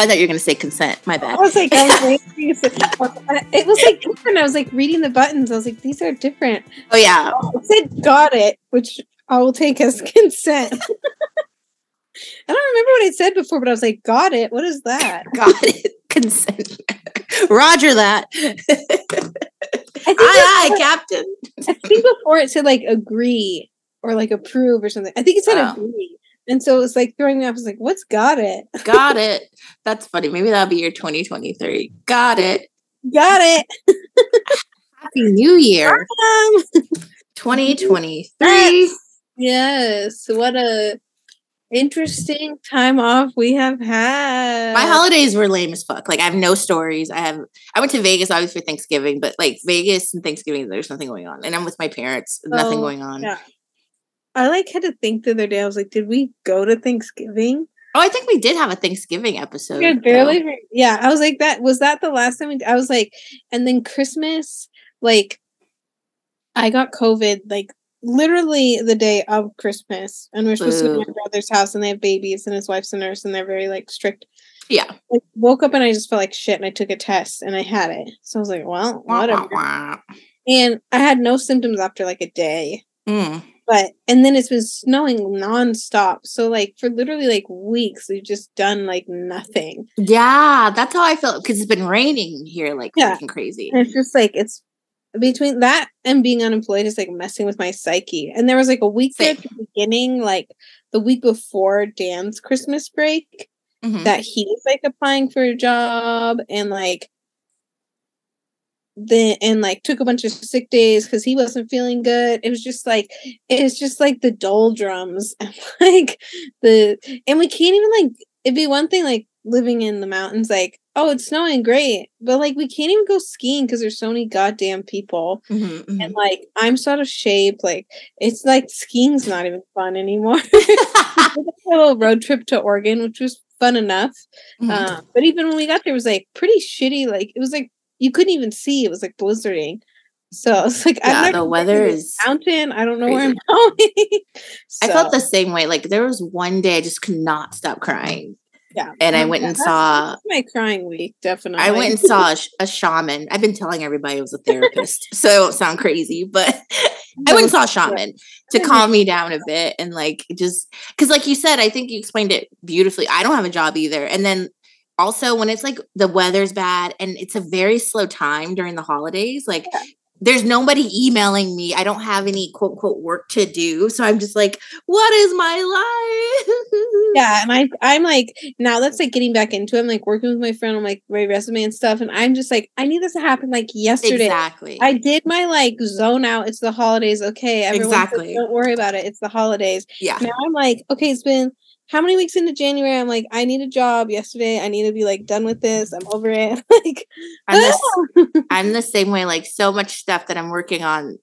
I thought you were going to say consent. My bad. I was like, I was waiting to say- it was like different. I was like reading the buttons. I was like, these are different. Oh yeah, It said got it, which I will take as consent. I don't remember what I said before, but I was like, got it. What is that? got it. Consent. Roger that. I think, aye, aye, before, Captain. I think before it said like agree or like approve or something. I think it said Oh. agree. And so it was like throwing me off. I was like, what's got it? Got it. That's funny. Maybe that'll be your 2023. Got it. Got it. Happy New Year, Um, 2023. yes. What a interesting time off we have had. My holidays were lame as fuck. Like I have no stories. I have I went to Vegas obviously for Thanksgiving, but like Vegas and Thanksgiving, there's nothing going on. And I'm with my parents, nothing Oh, going on. yeah. I like had to think the other day. I was like, did we go to Thanksgiving? Oh, I think we did have a Thanksgiving episode. We had though. barely. Yeah, I was like, that was that the last time. We, I was like, and then Christmas, like, I got COVID like literally the day of Christmas, and we're supposed to go to my brother's house, and they have babies, and his wife's a nurse, and they're very like strict. Yeah. I woke up and I just felt like shit, and I took a test, and I had it. So I was like, well, Wah, wah, wah. And I had no symptoms after like a day. Mm. But and then it's been snowing nonstop. So like for literally like weeks, we've just done like nothing. Yeah, that's how I felt because it's been raining here like Yeah. crazy. And it's just like it's between that and being unemployed is like messing with my psyche. And there was like a week at the beginning, like the week before Dan's Christmas break, Mhm. that he was like applying for a job and like then and like took a bunch of sick days because he wasn't feeling good. It was just like it's just like the doldrums and like the and we can't even like it'd be one thing like living in the mountains like oh it's snowing great but like we can't even go skiing because there's so many goddamn people Mhm, mhm. and like i'm so out of shape like it's like skiing's not even fun anymore mm-hmm. A little road trip to oregon which was fun enough Mhm. um, but even when we got there, it was like pretty shitty. Like it was like you couldn't even see. It was like blizzarding. So it's like Yeah, I've the weather is mountain. I don't know where I'm crazy. going. I felt the same way. Like there was one day I just could not stop crying. yeah. and I went yeah, and saw- my crying week. Definitely. I went and saw a, sh- a shaman. I've been telling everybody I was a therapist, so it don't sound crazy, but I went and saw a shaman to calm me down a bit and like just because, like you said, I think you explained it beautifully. I don't have a job either, and then also when it's like the weather's bad and it's a very slow time during the holidays, like. Yeah. There's nobody emailing me. I don't have any quote unquote work to do. So I'm just like, what is my life? Yeah, and I I'm like now that's like getting back into it. I'm like working with my friend on like my resume and stuff, and I'm just like I need this to happen like yesterday. Exactly. I did my like zone out. It's the holidays. Okay, everyone says, Exactly. don't worry about it. It's the holidays. yeah. now I'm like, okay, it's been how many weeks into January? I'm like, I need a job yesterday. I need to be like done with this. I'm over it. like, I'm the, I'm the same way. Like so much stuff that I'm working on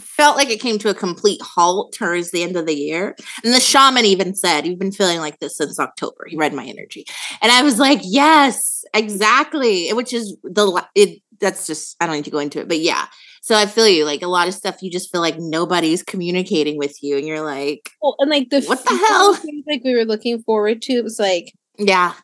felt like it came to a complete halt towards the end of the year. And the shaman even said, You've been feeling like this since October. He read my energy. And I was like, Yes, exactly. Which is the, it, that's just, I don't need to go into it, but yeah. So I feel you. Like a lot of stuff, you just feel like nobody's communicating with you. And you're like, well, and like the What the hell? things, like we were looking forward to. It was like Yeah,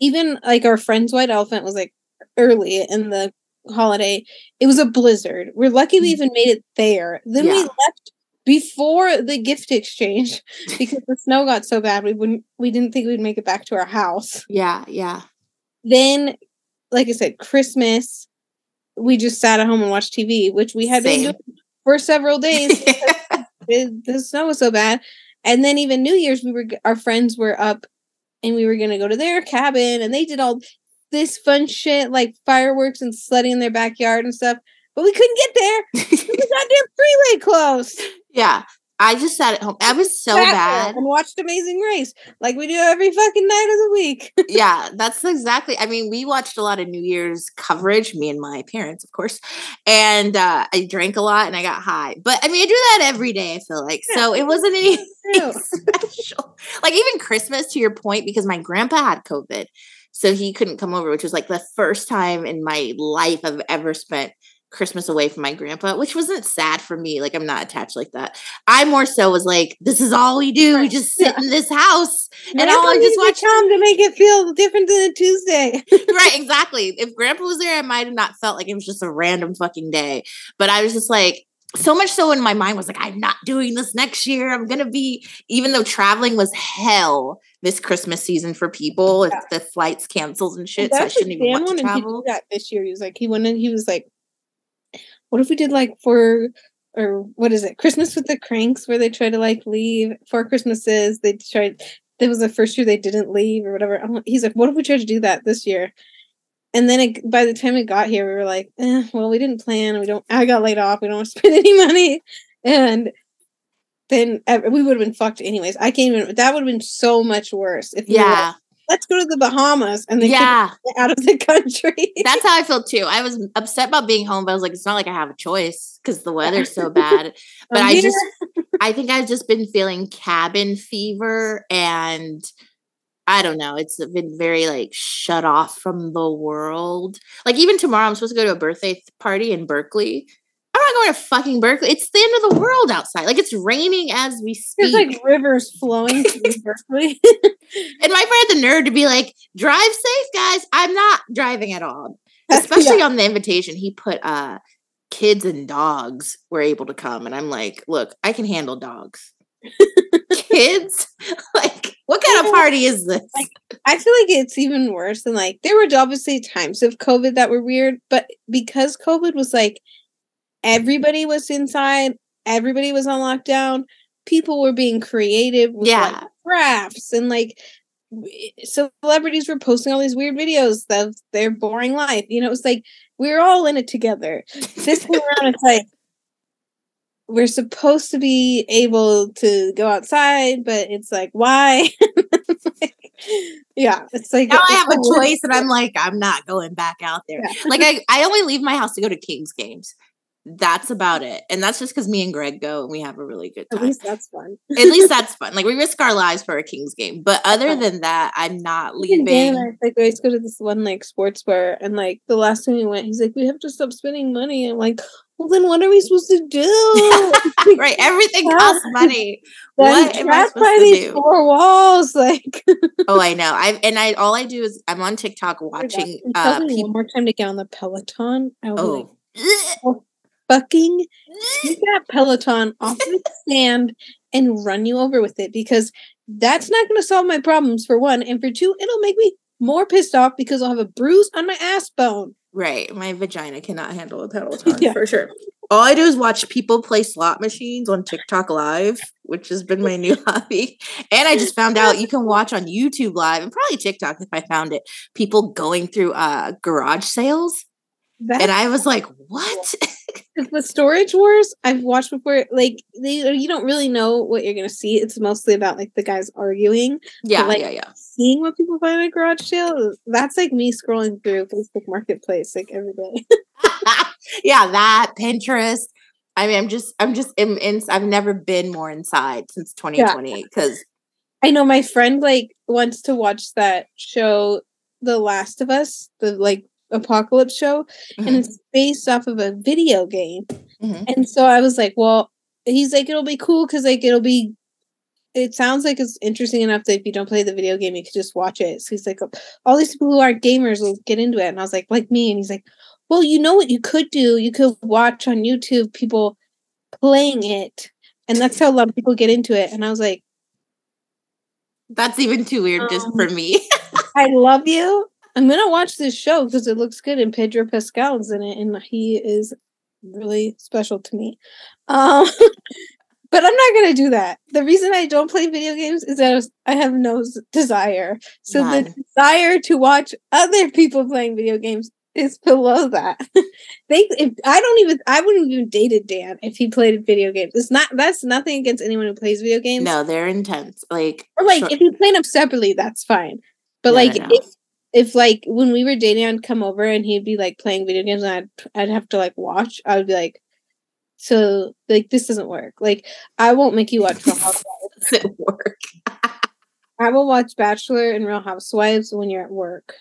even like our friend's white elephant was like early in the holiday. It was a blizzard. We're lucky we even made it there. Then we Mm. Left before the gift exchange because the snow got so bad we wouldn't we didn't think we'd make it back to our house. yeah, yeah. then like i said christmas we just sat at home and watched tv which we had been doing for several days the snow was so bad. And then even new year's we were our friends were up and we were going to go to their cabin and they did all this fun shit like fireworks and sledding in their backyard and stuff but we couldn't get there. The goddamn freeway closed yeah. I just sat at home. I was so bad. and watched amazing race like we do every fucking night of the week yeah, that's exactly. I mean, we watched a lot of New Year's coverage, me and my parents, of course. And uh, I drank a lot and I got high. But I mean, I do that every day, I feel like. So it wasn't anything True. special. Like even Christmas, to your point, because my grandpa had COVID. So he couldn't come over, which was like the first time in my life I've ever spent Christmas away from my grandpa, which wasn't sad for me. Like I'm not attached like that. I more so was like, this is all we do. We just sit in this house and all I just watch come to make it feel different than a Tuesday. right, exactly. If grandpa was there, I might have not felt like it was just a random fucking day. But I was just like, so much so in my mind was like, I'm not doing this next year. I'm gonna be, even though traveling was hell this Christmas season for people, yeah. if the flights canceled and shit. so I shouldn't even want to travel. that this year. He was like, he went in, he was like, what if we did like for or what is it? Christmas with the Kranks where they try to like leave four christmases they tried it was the first year they didn't leave or whatever. He's like what if we try to do that this year? And then it, by the time we got here we were like eh, well we didn't plan we don't i got laid off we don't want to spend any money. And then we would have been fucked anyways. I can't even that would have been so much worse if yeah let's go to the Bahamas and they yeah out of the country. That's how I feel too. I was upset about being home, but I was like, it's not like I have a choice because the weather's so bad. But I just, I think I've just been feeling cabin fever and. I don't know. It's been very like shut off from the world. Like even tomorrow, I'm supposed to go to a birthday party in Berkeley, not going to fucking Berkeley. It's the end of the world outside. Like it's raining as we speak. There's like rivers flowing through Berkeley. and my friend had the nerd to be like, drive safe, guys. I'm not driving at all. Especially yeah. on the invitation, he put uh kids and dogs were able to come. And I'm like, look, I can handle dogs. kids? like, what kind of party is this? Like, I feel like it's even worse than like there were obviously times of COVID that were weird, but because COVID was like everybody was inside, everybody was on lockdown. People were being creative with yeah. like crafts and like celebrities were posting all these weird videos of their boring life. You know, it's like we are all in it together. This time around, it's like we're supposed to be able to go outside, but it's like why? yeah, it's like now I have a choice, and I'm like, I'm not going back out there. Yeah. Like I, I only leave my house to go to Kings games that's about it. And that's just because me and Greg go and we have a really good time. At least that's fun. At least that's fun. Like we risk our lives for a Kings game. But other than that, I'm not leaving. Dan, like we used to go to this one like sports bar and like the last time we went, he's like, We have to stop spending money. I'm like, well then what are we supposed to do? right. Everything costs money. what am I supposed by to these do? Four walls, like Oh, I know. I and I all I do is I'm on TikTok watching uh people- one more time to get on the Peloton. I was oh. like oh fucking take that Peloton off the stand and run you over with it because that's not going to solve my problems for one. And for two, it'll make me more pissed off because I'll have a bruise on my ass bone. Right. My vagina cannot handle a Peloton yeah. for sure. All I do is watch people play slot machines on TikTok Live, which has been my new hobby. And I just found out you can watch on YouTube Live and probably TikTok if I found it. People going through uh garage sales. That's and I was like, "What?" the storage wars I've watched before, like they, you don't really know what you're gonna see. It's mostly about like the guys arguing. Yeah, but, like, yeah, yeah. Seeing what people find at garage sale, that's like me scrolling through Facebook Marketplace like every day. yeah, that Pinterest. I mean, I'm just, I'm just, in, in, I've never been more inside since 2020 because yeah. I know my friend like wants to watch that show, The Last of Us, the like apocalypse show mm-hmm. and it's based off of a video game. Mm-hmm. and so i was like well he's like it'll be cool because like it'll be it sounds like it's interesting enough that if you don't play the video game you could just watch it. So he's like all these people who aren't gamers will get into it. And i was like like me. And he's like well you know what you could do? You could watch on youtube people playing it. And that's how a lot of people get into it. And i was like that's even too weird um, just for me. I love you I'm gonna watch this show because it looks good and Pedro Pascal's in it and he is really special to me. Um, but I'm not gonna do that. The reason I don't play video games is that I have no desire. So None. the desire to watch other people playing video games is below that. they, if I don't even, I wouldn't even dated Dan if he played video games. It's not. That's nothing against anyone who plays video games. No, they're intense. Like or like if you play them separately, that's fine. But no, like no, no. if if like when we were dating, I'd come over and he'd be like playing video games, and I'd I'd have to like watch. I would be like, so like this doesn't work. Like I won't make you watch Real Housewives. doesn't work. I will watch Bachelor and Real Housewives when you're at work.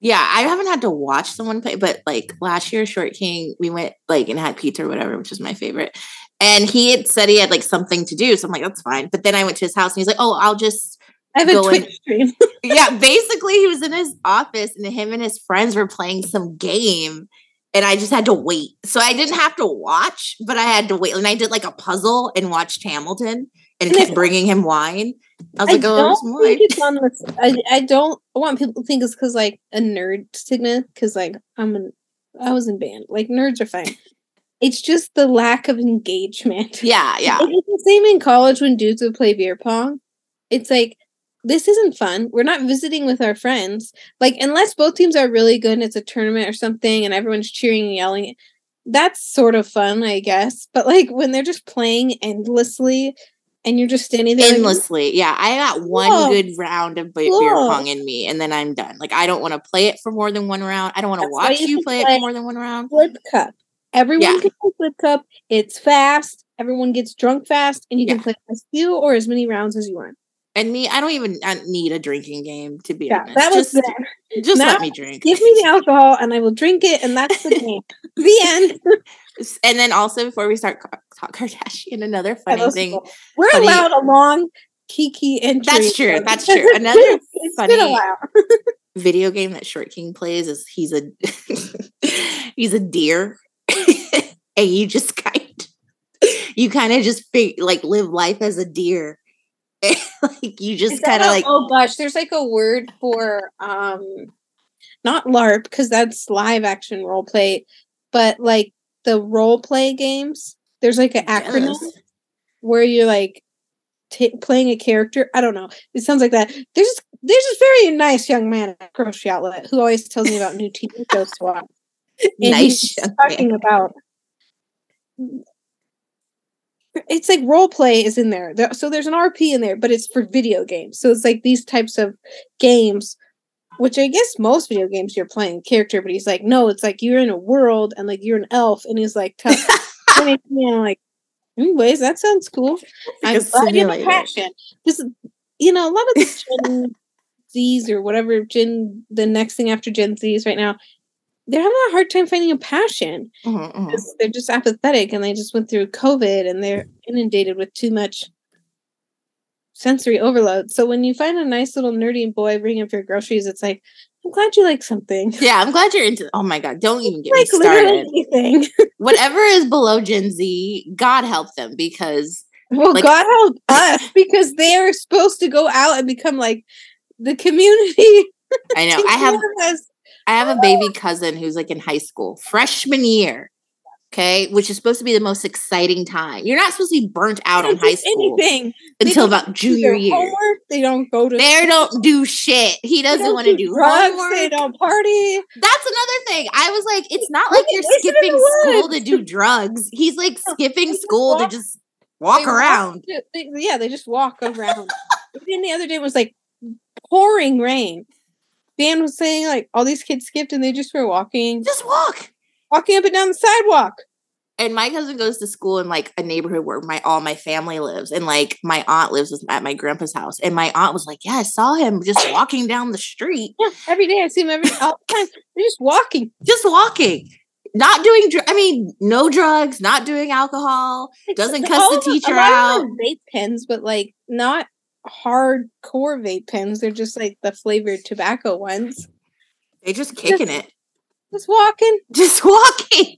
Yeah, I haven't had to watch someone play, but like last year, Short King, we went like and had pizza or whatever, which is my favorite. And he had said he had like something to do, so I'm like, that's fine. But then I went to his house and he's like, oh, I'll just I have a Go in- Twitch stream. yeah, basically he was in his office and him and his friends were playing some game and I just had to wait. So I didn't have to watch, but I had to wait. And I did like a puzzle and watched Hamilton and And kept bringing him wine. I was I like, oh, don't think it's on this. I, I don't want people to think it's because like a nerd stigma. Because like I'm an I was in band. Like nerds are fine. It's just the lack of engagement. Yeah, yeah. It's the same in college when dudes would play beer pong. It's like this isn't fun. We're not visiting with our friends. Like unless both teams are really good and it's a tournament or something and everyone's cheering and yelling, that's sort of fun, I guess. But like when they're just playing endlessly and you're just standing there like, Endlessly. Yeah. I got one Whoa. good round of be- beer Whoa. pong in me and then I'm done. Like I don't want to play it for more than one round. I don't want to watch you you should play it for more than one round. flip cup. Everyone Yeah. can play flip cup. It's fast. Everyone gets drunk fast, and you can Yeah. play as few or as many rounds as you want. And me, I don't even uh, need a drinking game to be Yeah, honest. that was just, then. just Now, let me drink. Give me the alcohol, and I will drink it, and that's the game. the end. And then also before we start talk Kardashian, another funny thing. cool. We're funny- allowed a long Kiki entry. That's true, that's true. Another it's funny-. Video game that Short King plays is he's a he's a deer, and you just kind you kind of just like live life as a deer. like you just kind of like oh gosh, there's like a word for um, not LARP because that's live action role play, but like the role play games. There's like an acronym. jealous. where you're like t- playing a character. I don't know. It sounds like that. There's there's this very nice young man at grocery outlet who always tells me about new TV shows to watch. And Nice talking about. It's like role play is in there. So there's an RP in there, but it's for video games. So it's like these types of games, which I guess most video games you're playing character, but he's like, no, it's like you're in a world and like you're an elf, and he's like, and it's, you know, like, anyways, that sounds cool. I'm glad you have a passion. This, you know, a lot of the Gen Zs or whatever Gen, the next thing after Gen Zs right now, they're having a hard time finding a passion. Mhm, mhm. 'cause They're just apathetic, and they just went through COVID, and they're inundated with too much sensory overload. So when you find a nice little nerdy boy bringing up your groceries, it's like, I'm glad you like something. Yeah, I'm glad you're into. Oh my god, don't even get like me started. anything. Whatever is below Gen Z, God help them because Well, Like- God help us because they are supposed to go out and become like the community. I know I have. I have a baby cousin who's like in high school, freshman year. Okay, which is supposed to be the most exciting time. You're not supposed to be burnt out on high school anything. Until about junior year. Homework. They don't go to. They don't do shit. He doesn't want to do drugs. homework. They don't party. That's another thing. I was like, it's not like you're skipping school to do drugs. He's like skipping school to just walk around. They- yeah, they just walk around. and then the other day it was like pouring rain. Dan was saying like all these kids skipped and they just were walking, Just walk. walking up and down the sidewalk. and my cousin goes to school in like a neighborhood where my all my family lives and like my aunt lives with- at my grandpa's house and my aunt was like yeah i saw him just walking down the street Yeah, every day I see him every all the time. They're just walking. just walking not doing dr- i mean no drugs not doing alcohol Doesn't cuss All the teacher a lot of out. Vape pens, but like not hardcore vape pens. They're just like the flavored tobacco ones. they just kicking it Just walking. just walking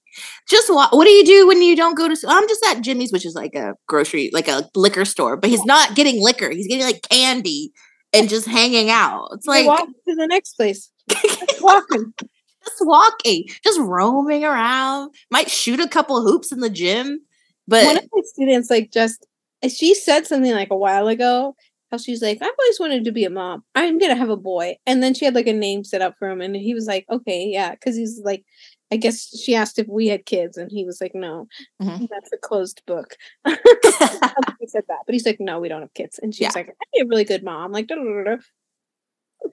just walk what do you do when you don't go to i'm just at jimmy's which is like a grocery like a liquor store but he's not getting liquor he's getting like candy and just hanging out it's like walk to the next place. Just walking. just walking, just roaming around. Might shoot a couple hoops in the gym, But One of my students like just she said something like a while ago how she's like i've always wanted to be a mom i'm gonna have a boy and then she had like a name set up for him and he was like okay yeah because he's like i guess she asked if we had kids and he was like no Mhm. that's a closed book he said that but he's like no we don't have kids and she's Yeah. like i'd be a really good mom like "Da-da-da-da."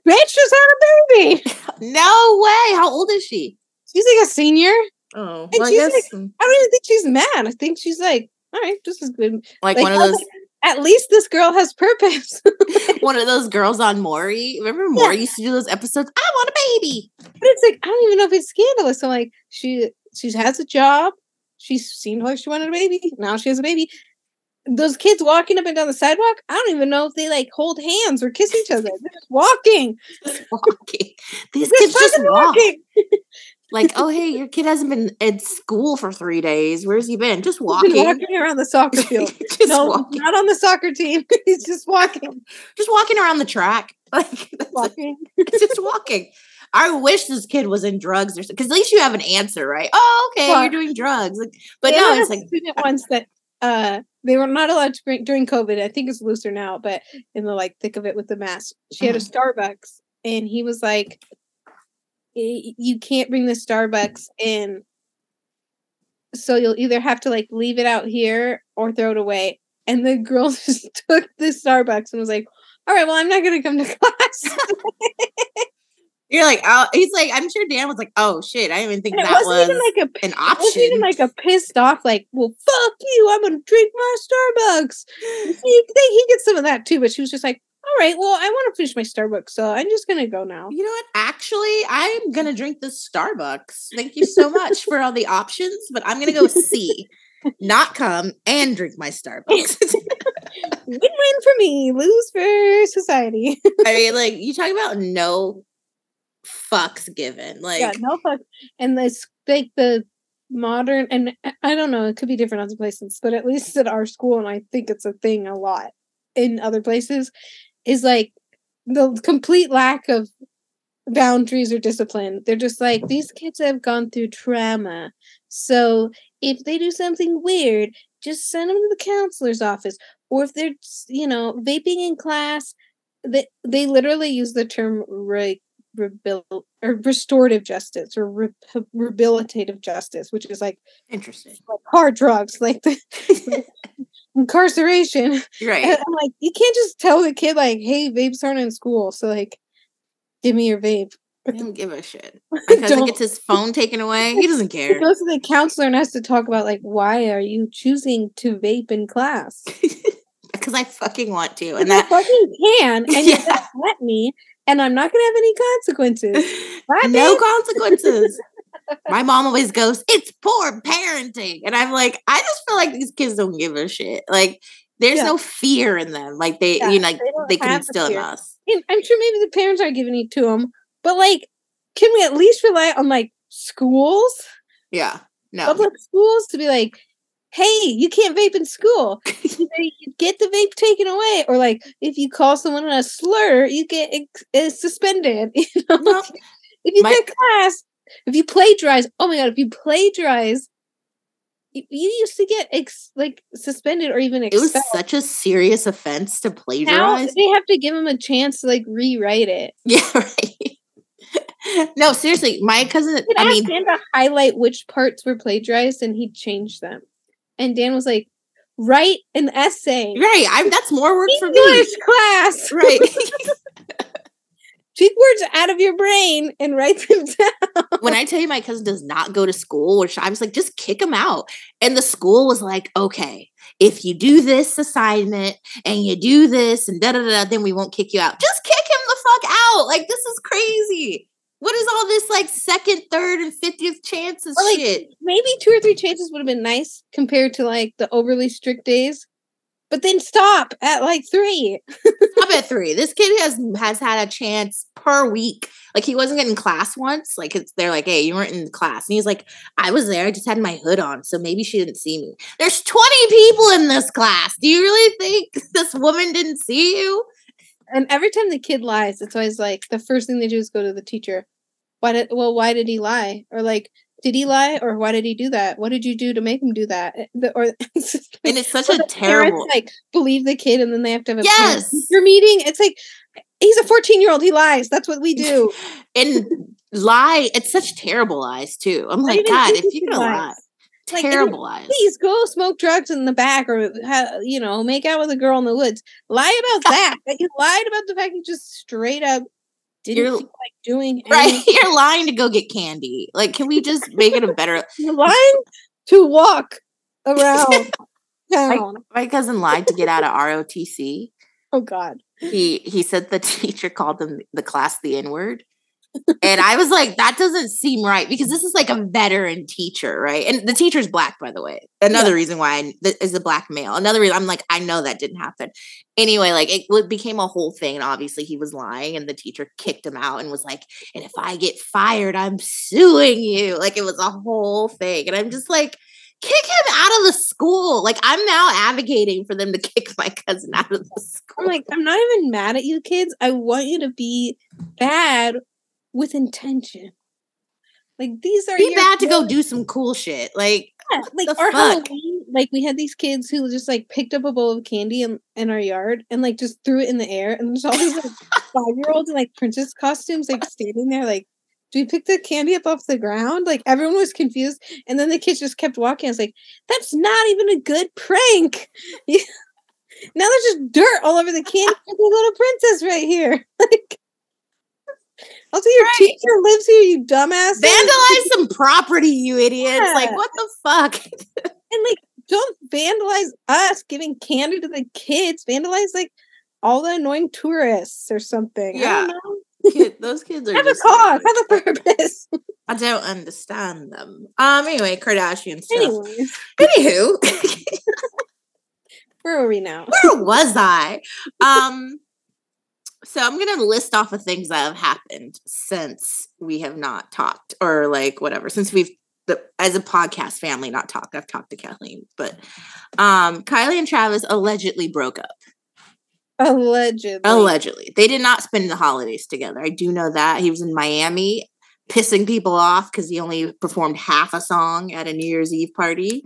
bitch just had a baby no way. How old is she? she's like a senior Oh, well, I guess- i don't even think she's mad i think she's like all right this is good like, like, one of those. like, at least this girl has purpose. One of those girls on Maury. Remember Maury yeah. used to do those episodes? I want a baby. But it's like, I don't even know if it's scandalous. So like she she has a job. She seemed like she wanted a baby. Now she has a baby. Those kids walking up and down the sidewalk, I don't even know if they like hold hands or kiss each other. They're just walking. Just walking. These kids just walk. walking. like, oh hey, your kid hasn't been at school for three days. Where's he been? Just walking. Been walking around the soccer field. no, walking. not on the soccer team. He's just walking. Just walking around the track. Like walking. just walking. I wish this kid was in drugs or something. Because at least you have an answer, right? Oh, okay, well, you're doing drugs. Like, but no, it's like student ones that uh they were not allowed to drink during COVID. I think it's looser now, but in the like thick of it with the mask, she had a mm-hmm. Starbucks, and he was like, you can't bring the Starbucks in. So you'll either have to like leave it out here or throw it away. And the girl just took the Starbucks and was like, all right, well, I'm not going to come to class. You're like, oh, he's like, I'm sure Dan was like, oh shit, I didn't even think and that was even like a, an option. It wasn't even like a pissed off, like, well, fuck you, I'm gonna drink my Starbucks. he, he gets some of that too, but she was just like, all right, well, I want to finish my Starbucks, so I'm just gonna go now. You know what? Actually, I'm gonna drink the Starbucks. Thank you so much for all the options, but I'm gonna go see, not come and drink my Starbucks. Win-win for me, lose for society. I mean, like you talk about no fucks given, like yeah, no fucks, and this like the modern and I don't know, it could be different other places, but at least at our school, and I think it's a thing a lot in other places is like the complete lack of boundaries or discipline. They're just like, these kids have gone through trauma. So if they do something weird, just send them to the counselor's office. Or if they're, you know, vaping in class, they, they literally use the term re, rebil, or restorative justice or re, rehabilitative justice, which is like interesting, like hard drugs, like the, incarceration. Right. And I'm like, you can't just tell the kid like, hey, vapes aren't in school, so like, give me your vape. I don't give a shit. Because he gets his phone taken away. He doesn't care. He goes to the counselor and has to talk about like why are you choosing to vape in class? because I fucking want to. And that I fucking can and yeah. you let me and I'm not gonna have any consequences. Bye, no consequences my mom always goes, "It's poor parenting," and I'm like, I just feel like these kids don't give a shit. Like, there's yeah. no fear in them. Like they, yeah, you know, they, they can instill in us. I'm sure maybe the parents aren't giving it to them, but like, can we at least rely on like schools? Yeah, no public schools to be like, hey, you can't vape in school. you get the vape taken away. Or like if you call someone a slur, you get ex- eh, suspended. You know? No, if you my, get class, if you plagiarize, oh my god, if you plagiarize, you, you used to get ex, like suspended or even expelled. It was such a serious offense to plagiarize. Now they have to give them a chance to like rewrite it. Yeah, right. no, seriously, my cousin. I mean, Dan to highlight which parts were plagiarized, and he changed them. And Dan was like, "Write an essay." Right, I'm. That's more work English for me. English class. Right. Take words out of your brain and write them down. When I tell you my cousin does not go to school, which I was like, just kick him out. And the school was like, okay, if you do this assignment and you do this and da da da, then we won't kick you out. Just kick him the fuck out. Like, this is crazy. What is all this like second, third, and fiftieth chances like, shit? Maybe two or three chances would have been nice compared to like the overly strict days. But then stop at like three. stop at three. This kid has has had a chance per week. Like he wasn't getting class once. Like it's they're like, hey, you weren't in class. And he's like, I was there. I just had my hood on, so maybe she didn't see me. There's 20 people in this class. Do you really think this woman didn't see you? And every time the kid lies, it's always like the first thing they do is go to the teacher. Why did well, why did he lie? Or like did he lie or why did he do that? What did you do to make him do that? Eh, or and it's such a terrible like believe the kid and then they have to have a yes your meeting. It's like he's a 14 year old. He lies. That's what we do. and lie. It's such terrible lies too. I'm like, God, if you're gonna lie. Like, terrible lies. Please go smoke drugs in the back, or you know, make out with a girl in the woods. Lie about that. you lied about the fact you just straight up didn't you're, like doing right. You're lying to go get candy. Like, can we just make it a better? You're lying to walk around. My, my cousin lied to get out of ROTC. Oh God. He he said the teacher called them the class the N word. And I was like, that doesn't seem right because this is like a veteran teacher, right? And the teacher's black, by the way. Another Yeah. reason why I, th- is a black male. Another reason I'm like, I know that didn't happen. Anyway, like it, w- became a whole thing, and obviously he was lying, and the teacher kicked him out and was like, "And if I get fired, I'm suing you." Like it was a whole thing, and I'm just like. Kick him out of the school. Like I'm now advocating for them to kick my cousin out of the school. I'm like, I'm not even mad at you kids. I want you to be bad with intention. Like these are be bad to go do some cool shit. Like Yeah, like our fuck? Halloween, like we had these kids who just like picked up a bowl of candy in, in our yard and like just threw it in the air, and there's all these like five year olds in like princess costumes like standing there like. Do we pick the candy up off the ground? Like everyone was confused, and then the kids just kept walking. I was like, "That's not even a good prank." now there's just dirt all over the candy. A little princess right here. Like, also, your Right. teacher lives here. You dumbass. vandalize some property, you idiots. Like what the fuck? and like don't vandalize us giving candy to the kids vandalize like all the annoying tourists or something Yeah. I don't know. Kid, those kids are have a just like- cause have a purpose I don't understand them. Um. Anyway, Kardashian stuff. anyways Anywho, where are we now where was I? Um. So I'm gonna list off of things that have happened since we have not talked, or like whatever, since we've the, as a podcast family not talked. I've talked to Kathleen, but um, Kylie and Travis allegedly broke up. allegedly Allegedly, they did not spend the holidays together. I do know that he was in Miami, pissing people off because he only performed half a song at a New Year's Eve party,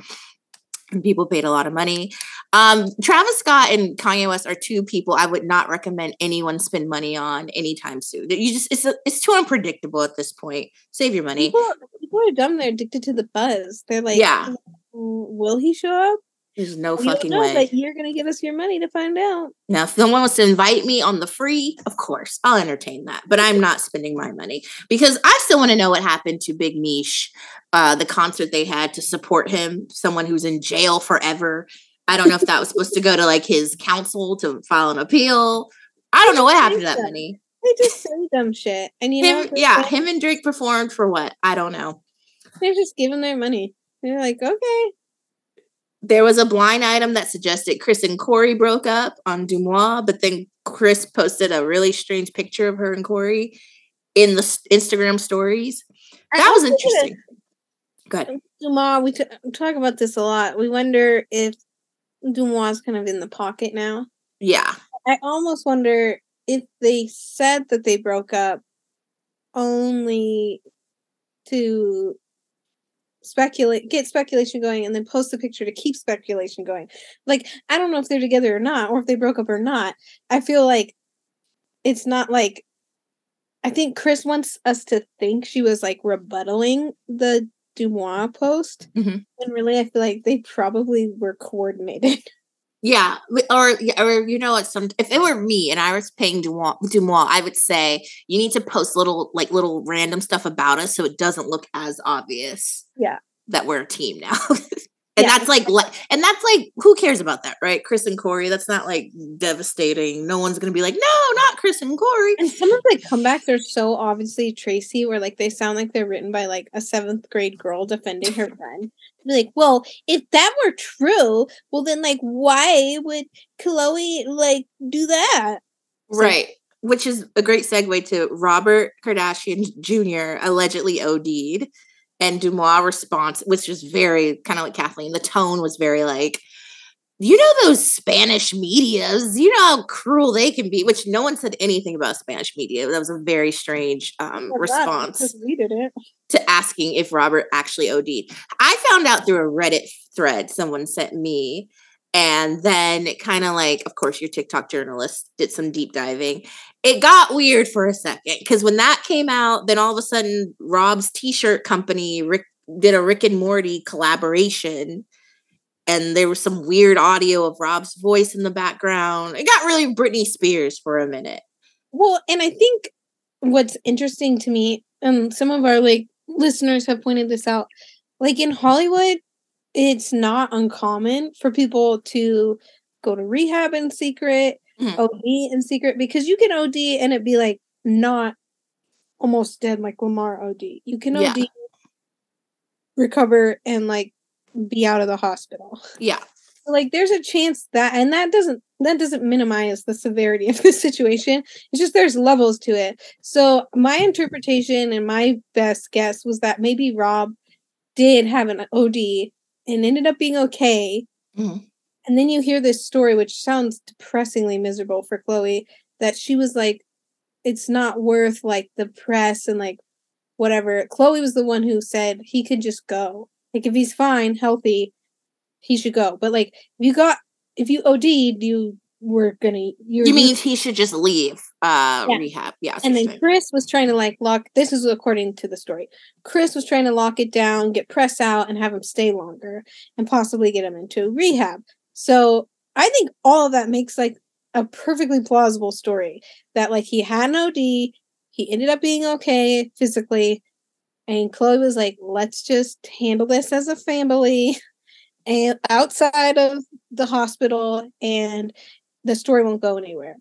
and people paid a lot of money. Um, Travis Scott and Kanye West are two people I would not recommend anyone spend money on anytime soon. You just it's a, it's too unpredictable at this point. Save your money. people, people are dumb they're addicted to the buzz they're like Yeah. "Mm, will he show up There's no We fucking know, way. but you're gonna give us your money to find out Now, if someone wants to invite me on the free, of course, I'll entertain that. But I'm not spending my money because I still want to know what happened to Big Mish, uh, the concert they had to support him, someone who's in jail forever. I don't know if that was supposed to go to like his counsel to file an appeal. I don't know what happened to that money. they just say dumb shit and you know Him, they yeah, him and Drake performed for what? I don't know. they're just giving their money they're like okay There was a blind item that suggested Kris and Corey broke up on DeuxMoi, but then Kris posted a really strange picture of her and Corey in the Instagram stories. That was also did a- interesting. Good. DeuxMoi, we t- talk about this a lot. We wonder if DeuxMoi is kind of in the pocket now. Yeah. I almost wonder if they said that they broke up only to speculate, get speculation going, and then post the picture to keep speculation going. Like, I don't know if they're together or not, or if they broke up or not. I feel like it's not like. I think Kris wants us to think she was like rebuttaling the DeuxMoi post. Mhm. And really, I feel like they probably were coordinated. Yeah. Or, or you know what? Some if it were me and I was paying DeuxMoi, DeuxMoi, I would say you need to post little like little random stuff about us so it doesn't look as obvious. Yeah. That we're a team now. and Yeah. that's like and that's like who cares about that, right? Kris and Corey. That's not like devastating. No one's gonna be like, no, not Kris and Corey. And some of the comebacks are so obviously Tracy, where like they sound like they're written by like a seventh grade girl defending her friend. Be like, well, if that were true, well then like why would Khloé like do that? So- Right. Which is a great segue to Robert Kardashian Jr. allegedly OD'd and DeuxMoi response, which was very kind of like Kathleen. The tone was very like, you know, those Spanish medias, you know how cruel they can be, which no one said anything about Spanish media. That was a very strange um, response we did it. to asking if Robert actually OD'd. I found out through a Reddit thread someone sent me. And then it kind of like, of course, your TikTok journalist did some deep diving. It got weird for a second because when that came out, then all of a sudden, Rob's t shirt company Rick, did a Rick and Morty collaboration. And there was some weird audio of Rob's voice in the background. It got really Britney Spears for a minute. Well, and I think what's interesting to me, and some of our like listeners have pointed this out, like in Hollywood, it's not uncommon for people to go to rehab in secret, Mhm. OD in secret, because you can OD and it be like not almost dead like Lamar OD. You can Yeah. OD, recover, and like be out of the hospital. Yeah. Like there's a chance that, and that doesn't that doesn't minimize the severity of the situation. It's just there's levels to it. So my interpretation and my best guess was that maybe Rob did have an OD and ended up being okay. Mhm. And then you hear this story, which sounds depressingly miserable for Khloé, that she was like, it's not worth like the press and like whatever. Khloé was the one who said he could just go. Like if he's fine, healthy, he should go. But like if you got if you OD'd, you were gonna you're You mean he should just leave uh Yeah. rehab? Yeah. and then Kris was trying to like lock this is according to the story. Kris was trying to lock it down, get press out, and have him stay longer and possibly get him into rehab. So I think all of that makes like a perfectly plausible story that like he had an OD, he ended up being okay physically, and Khloé was like, let's just handle this as a family and outside of the hospital and the story won't go anywhere.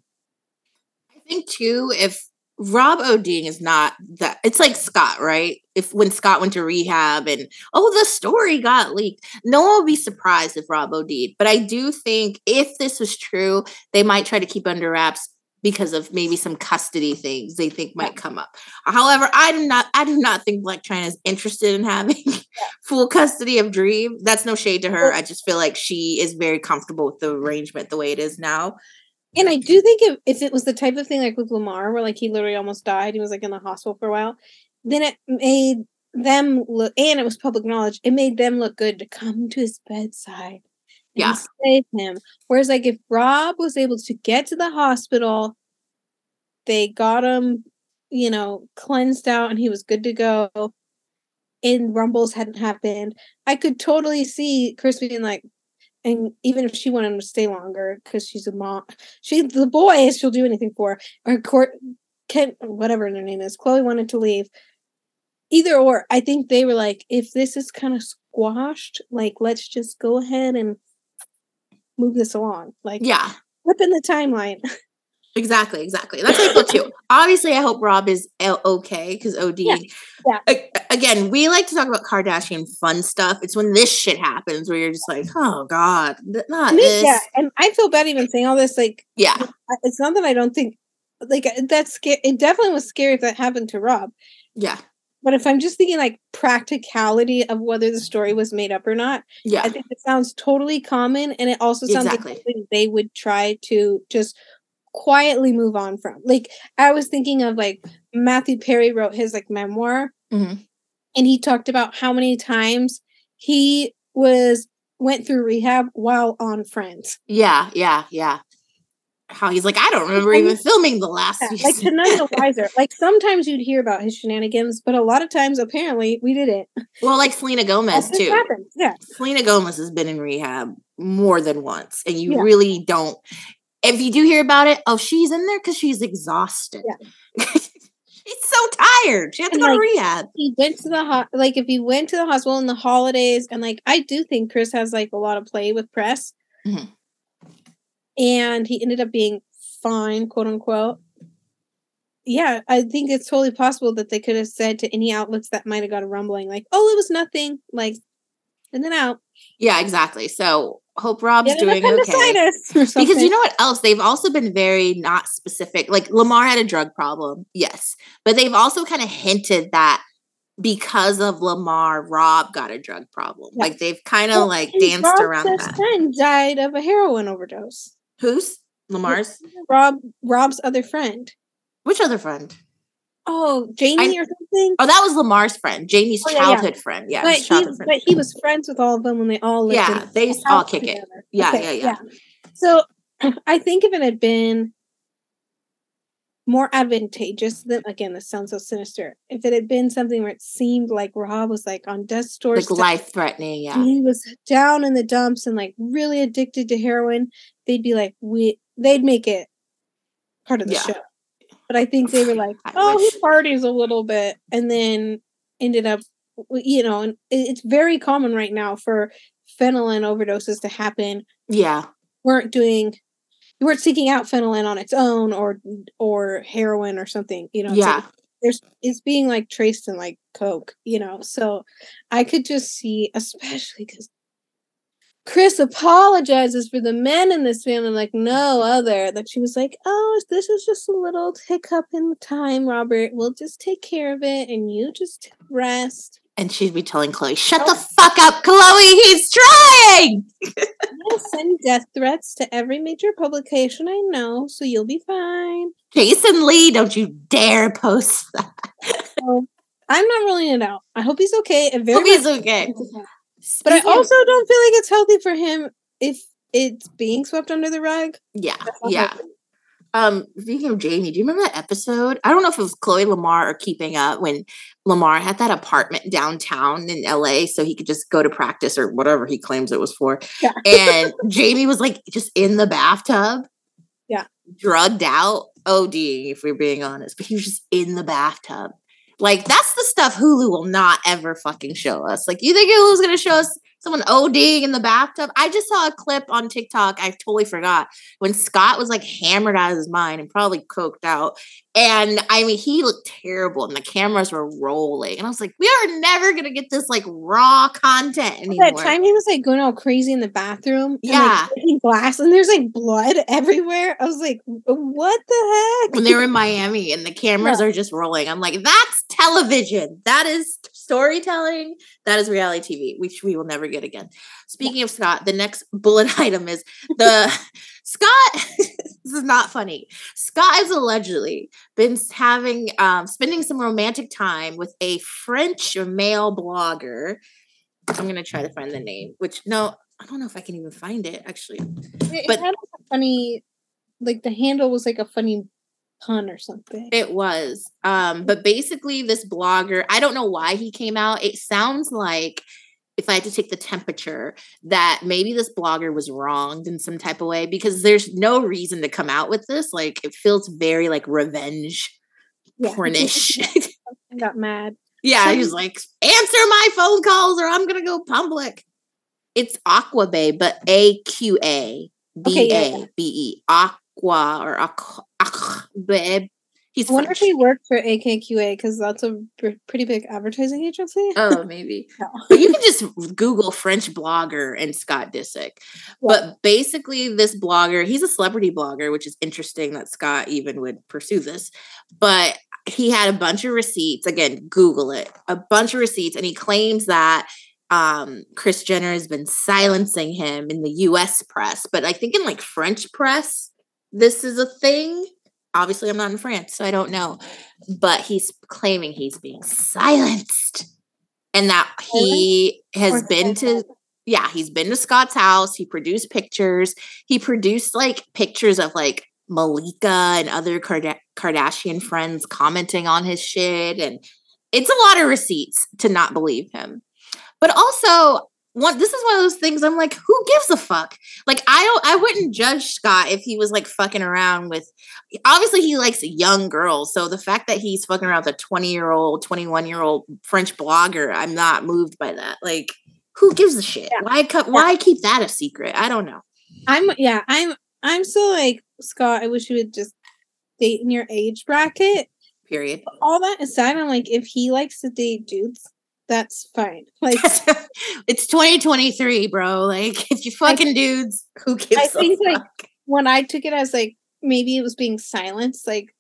I think too, if Rob ODing is not that, it's like Scott, right? If when Scott went to rehab and oh, the story got leaked, no one would be surprised if Rob OD'd. But I do think if this was true, they might try to keep under wraps because of maybe some custody things they think might come up. However, I do not, I do not think Blac Chyna is interested in having full custody of Dream. That's no shade to her. I just feel like she is very comfortable with the arrangement the way it is now. And I do think if, if it was the type of thing like with Lamar, where like he literally almost died, he was like in the hospital for a while, then it made them look, and it was public knowledge, it made them look good to come to his bedside and Yeah. save him. Whereas like if Rob was able to get to the hospital, they got him, you know, cleansed out and he was good to go. And rumbles hadn't happened. I could totally see Kris being like, and even if she wanted to stay longer because she's a mom, she the boy she'll do anything for. Or court, Kent, whatever their name is, Khloé wanted to leave. Either or, I think they were like, if this is kind of squashed, like let's just go ahead and move this along. Like, Yeah. flip in the timeline. Exactly, exactly. That's feel too. Obviously, I hope Rob is okay because OD. Yeah, yeah. A- again, we like to talk about Kardashian fun stuff. It's when this shit happens where you're just like, oh god, not I mean, this. yeah, and I feel bad even saying all this. Like, Yeah, it's not that I don't think, like, uh, that's scary. It definitely was scary if that happened to Rob. yeah, But if I'm just thinking like practicality of whether the story was made up or not, yeah, I think it sounds totally common, and it also sounds Exactly. like they would try to just quietly move on from. Like I was thinking of like Matthew Perry wrote his like memoir, Mhm. and he talked about how many times he was went through rehab while on Friends. yeah, yeah, yeah. How he's like, I don't remember even filming the last Yeah, like to none the wiser. Like sometimes you'd hear about his shenanigans, but a lot of times apparently we didn't. well, like Selena Gomez too. happened. Yeah. Selena Gomez has been in rehab more than once, and you Yeah. really don't. If you do hear about it, oh, she's in there because she's exhausted. she's so tired. She had to And, go to rehab. he went to the ho- like if he went to the hospital in the holidays and like I do think Kris has like a lot of play with press. Mhm. And he ended up being fine, quote unquote. Yeah, I think it's totally possible that they could have said to any outlets that might have got a rumbling, like, "Oh, it was nothing," like, and then out. Yeah, exactly. So hope Rob's an doing okay. Because you know what else? They've also been very not specific. Like Lamar had a drug problem, yes, but they've also kind of hinted that because of Lamar, Rob got a drug problem. Yeah. Like they've kind of Well, like danced Rob's around that. friend died of a heroin overdose. Who's Lamar's? Rob Rob's other friend. Which other friend? Oh, Jamie or something. Oh, that was Lamar's friend, Jamie's Oh, yeah, yeah. childhood friend. Yeah, but, he, childhood friend. but he was friends with all of them when they all lived. Yeah, they used all kick it. Yeah, Okay, yeah, yeah. So I think if it had been more advantageous, then again, this sounds so sinister. If it had been something where it seemed like Rob was like on death's door, Like life threatening. Yeah. he was down in the dumps and like really addicted to heroin, they'd be like, we, they'd make it part of the Yeah. show. But I think they were like, oh, wish. he parties a little bit, and then ended up, you know, and it's very common right now for fentanyl overdoses to happen Yeah. weren't doing you weren't seeking out fentanyl on its own or or heroin or something you know like Yeah. there's it's being like traced in like coke you know so i could just see especially because Kris apologizes for the men in this family like no other that she was like oh this is just a little hiccup in the time robert. We'll just take care of it and you just rest. And she'd be telling Khloé, shut the fuck up, Khloé, he's trying. i send death threats to every major publication i know so you'll be fine. Jason Lee, don't you dare post that. so i'm not ruling it out. I hope he's okay. And very Hope he's okay. But I also don't feel like it's healthy for him if it's being swept under the rug. yeah, yeah. healthy. Um, speaking of Jamie, do you remember that episode? I don't know if it was Khloé Lamar or Keeping Up when Lamar had that apartment downtown in LA so he could just go to practice or whatever he claims it was for. Yeah. And Jamie was like just in the bathtub. Yeah. Drugged out, OD, if we're being honest, but he was just in the bathtub. Like that's the stuff Hulu will not ever fucking show us. Like you think Hulu's gonna show us someone ODing in the bathtub? I just saw a clip on TikTok. I totally forgot when Scott was like hammered out of his mind and probably coked out. And I mean, he looked terrible, and the cameras were rolling. And I was like, we are never gonna get this like raw content anymore. That time he was like going all crazy in the bathroom. and, Yeah. like, glass and there's like blood everywhere. I was like, what the heck? when they were in Miami and the cameras are just rolling. I'm like, that's television. That is storytelling. That is reality TV, which we will never get again. Speaking of Scott, the next bullet item is the Scott. this is not funny. Scott has allegedly been having um spending some romantic time with a French male blogger. I'm gonna try to find the name, which no, I don't know if I can even find it actually. It, but- it had a funny, like the handle was like a funny pun or something. It was. Um, but basically, this blogger, I don't know why he came out. It sounds like if I had to take the temperature, that maybe this blogger was wronged in some type of way because there's no reason to come out with this. Like it feels very like revenge Yeah. pornish. Got mad. yeah, he was like, answer my phone calls or I'm gonna go public. It's Aqua Bay, but A Q A B A B E. Aqua or Aqua. Babe. He's I wonder if he worked for AKQA because that's a pr- pretty big advertising agency. Oh, maybe. No. You can just Google French blogger and Scott Disick. But basically, this blogger, he's a celebrity blogger, which is interesting that Scott even would pursue this. But he had a bunch of receipts. Again, Google it. A bunch of receipts, and he claims that um Kris Jenner has been silencing him in the US press. But I think in like French press, this is a thing. Obviously, I'm not in France, so I don't know. But he's claiming he's being silenced. And that he has been to yeah, he's been to Scott's house. He produced pictures. He produced like pictures of like Malika and other Karda- Kardashian friends commenting on his shit. And it's a lot of receipts to not believe him. But also, one this is one of those things I'm like, who gives a fuck? Like, I don't I wouldn't judge Scott if he was like fucking around with obviously he likes young girls. So the fact that he's fucking around with a 20 year old, 21 year old French blogger, I'm not moved by that. Like, who gives a shit? Yeah. Why cut why keep that a secret? I don't know. I'm yeah, I'm I'm still like Scott. I wish you would just date in your age bracket. Period. All that aside, I'm like, if he likes to date dudes, that's fine. Like it's 2023, bro. Like if you fucking dudes, who gives I think, like, when I took it as like maybe it was being silenced, like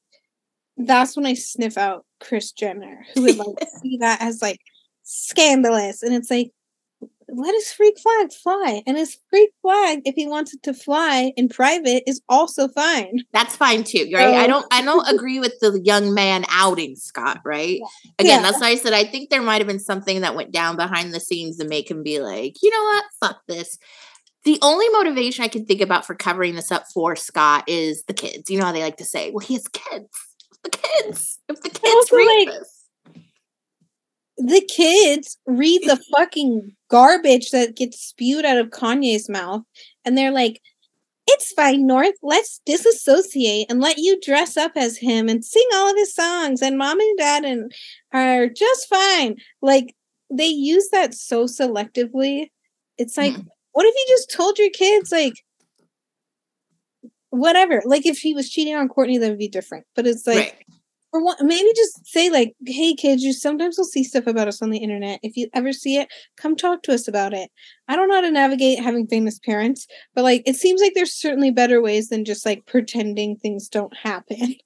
that's when I sniff out Kris Jenner, who would like see that as like scandalous. And it's like, let his freak flag fly. And his freak flag, if he wants it to fly in private, is also fine. That's fine too, right? I don't I don't agree with the young man outing Scott, right? Again, Yeah. that's why I said I think there might have been something that went down behind the scenes to make him be like, you know what, fuck this. The only motivation I can think about for covering this up for Scott is the kids. You know how they like to say, well, he has kids. The kids. If the kids read like, this. The kids read the fucking garbage that gets spewed out of Kanye's mouth, and they're like, it's fine, North. Let's disassociate and let you dress up as him and sing all of his songs. And mom and dad and are just fine. Like they use that so selectively. It's like, mm-hmm. what if you just told your kids like whatever? Like if he was cheating on Kourtney, that would be different. But it's like right. Or what, maybe just say like, "Hey kids, you sometimes will see stuff about us on the internet. If you ever see it, come talk to us about it." I don't know how to navigate having famous parents, but like it seems like there's certainly better ways than just like pretending things don't happen.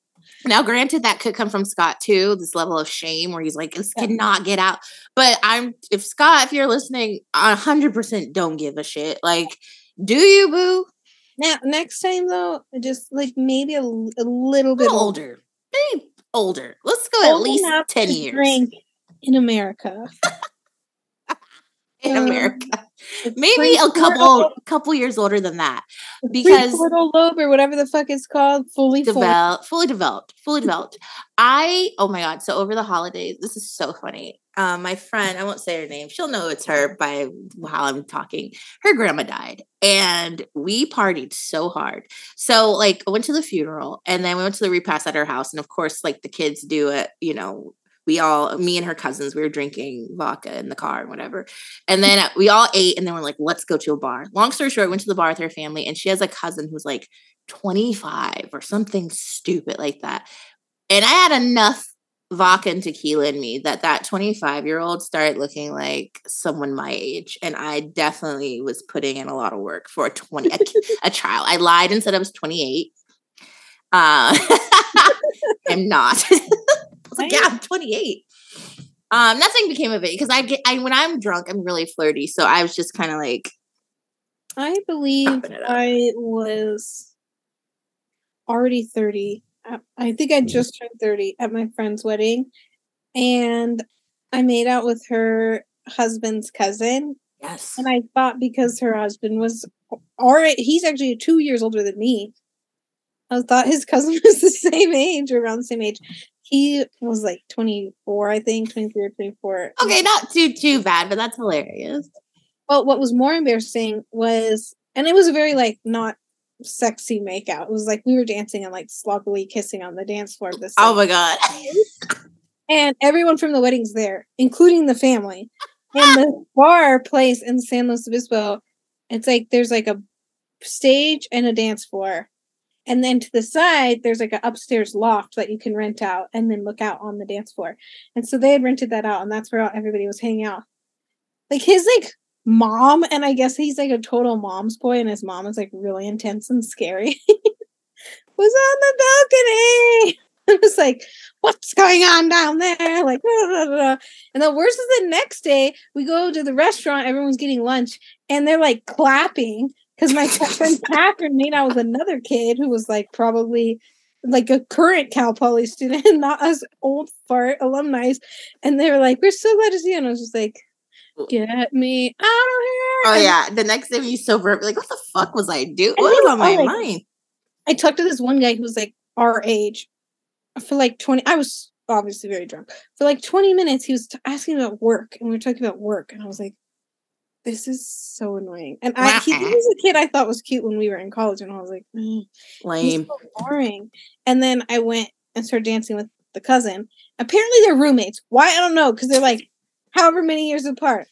Now, granted, that could come from Scott too, this level of shame where he's like, this yeah. cannot get out. But I'm, if Scott, if you're listening, 100% don't give a shit. Like, do you, boo? Now, next time though, just like maybe a, a little bit older. Maybe older. Let's go Old at least 10 years. in America. in America. Maybe a couple couple years older than that. Because little lobe or whatever the fuck it's called, fully developed, fully developed, fully developed. I oh my god, so over the holidays, this is so funny. Um, my friend, I won't say her name, she'll know it's her by while I'm talking. Her grandma died, and we partied so hard. So, like, I went to the funeral, and then we went to the repast at her house, and of course, like the kids do it, you know, we all me and her cousins we were drinking vodka in the car and whatever. And then we all ate and then we're like let's go to a bar. Long story short went to the bar with her family and she has a cousin who's like 25 or something stupid like that. And i had enough vodka and tequila in me that that 25 year old started looking like someone my age. And i definitely was putting in a lot of work for a 20 a, a child. I lied and said i was 28 uh i'm not was like, yeah, I'm 28. Um, nothing became of it because I get I when I'm drunk, I'm really flirty. So I was just kind of like I believe I was already 30. I think I mm-hmm. just turned 30 at my friend's wedding. And I made out with her husband's cousin. Yes. And I thought because her husband was already he's actually two years older than me. I thought his cousin was the same age, or around the same age he was like 24, I think, 23 or 24. Okay, not too too bad, but that's hilarious. Well, what was more embarrassing was, and it was a very like not sexy makeout. It was like we were dancing and like sloppily kissing on the dance floor. This oh my god! and everyone from the wedding's there, including the family. And the bar place in San Luis Obispo, it's like there's like a stage and a dance floor and then to the side, there's like an upstairs loft that you can rent out and then look out on the dance floor. And so they had rented that out, and that's where everybody was hanging out. Like his like mom, and I guess he's like a total mom's boy, and his mom is like really intense and scary. was on the balcony. I was like, what's going on down there? Like, blah, blah, blah. and the worst is the next day we go to the restaurant, everyone's getting lunch, and they're like clapping because my friend Catherine made out with another kid who was like probably like a current Cal Poly student, not us old fart alumni. And they were like, "We're so glad to see you." And I was just like, "Get me out of here!" Oh yeah, the next day you sober like, "What the fuck was I doing? What was on my like, mind?" I talked to this one guy who was like our age for like twenty. I was obviously very drunk for like twenty minutes. He was t- asking about work, and we were talking about work, and I was like, this is so annoying. And I he, he, was a kid I thought was cute when we were in college, and I was like, mm, lame, so boring. And then I went and started dancing with the cousin. Apparently, they're roommates. Why I don't know, because they're like however many years apart.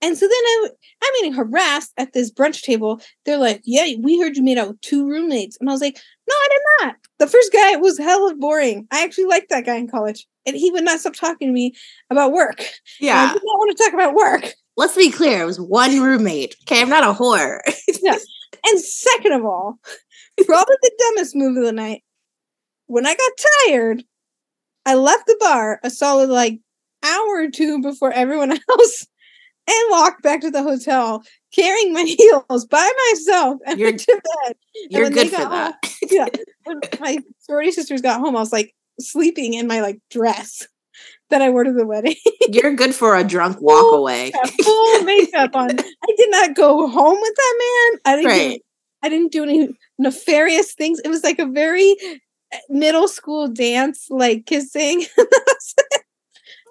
And so then I, I'm getting harassed at this brunch table. They're like, "Yeah, we heard you made out with two roommates," and I was like, "No, I did not." The first guy was hella boring. I actually liked that guy in college, and he would not stop talking to me about work. Yeah, I did not want to talk about work let's be clear, it was one roommate. Okay, I'm not a whore. yeah. And second of all, probably the dumbest move of the night. When I got tired, I left the bar a solid like hour or two before everyone else and walked back to the hotel carrying my heels by myself and you're, went to bed. You're good for that. Home, yeah. When my sorority sisters got home, I was like sleeping in my like dress that I wore to the wedding. You're good for a drunk walk full, away. full makeup on. I did not go home with that man. I didn't. Right. Do, I didn't do any nefarious things. It was like a very eh, middle school dance, like kissing.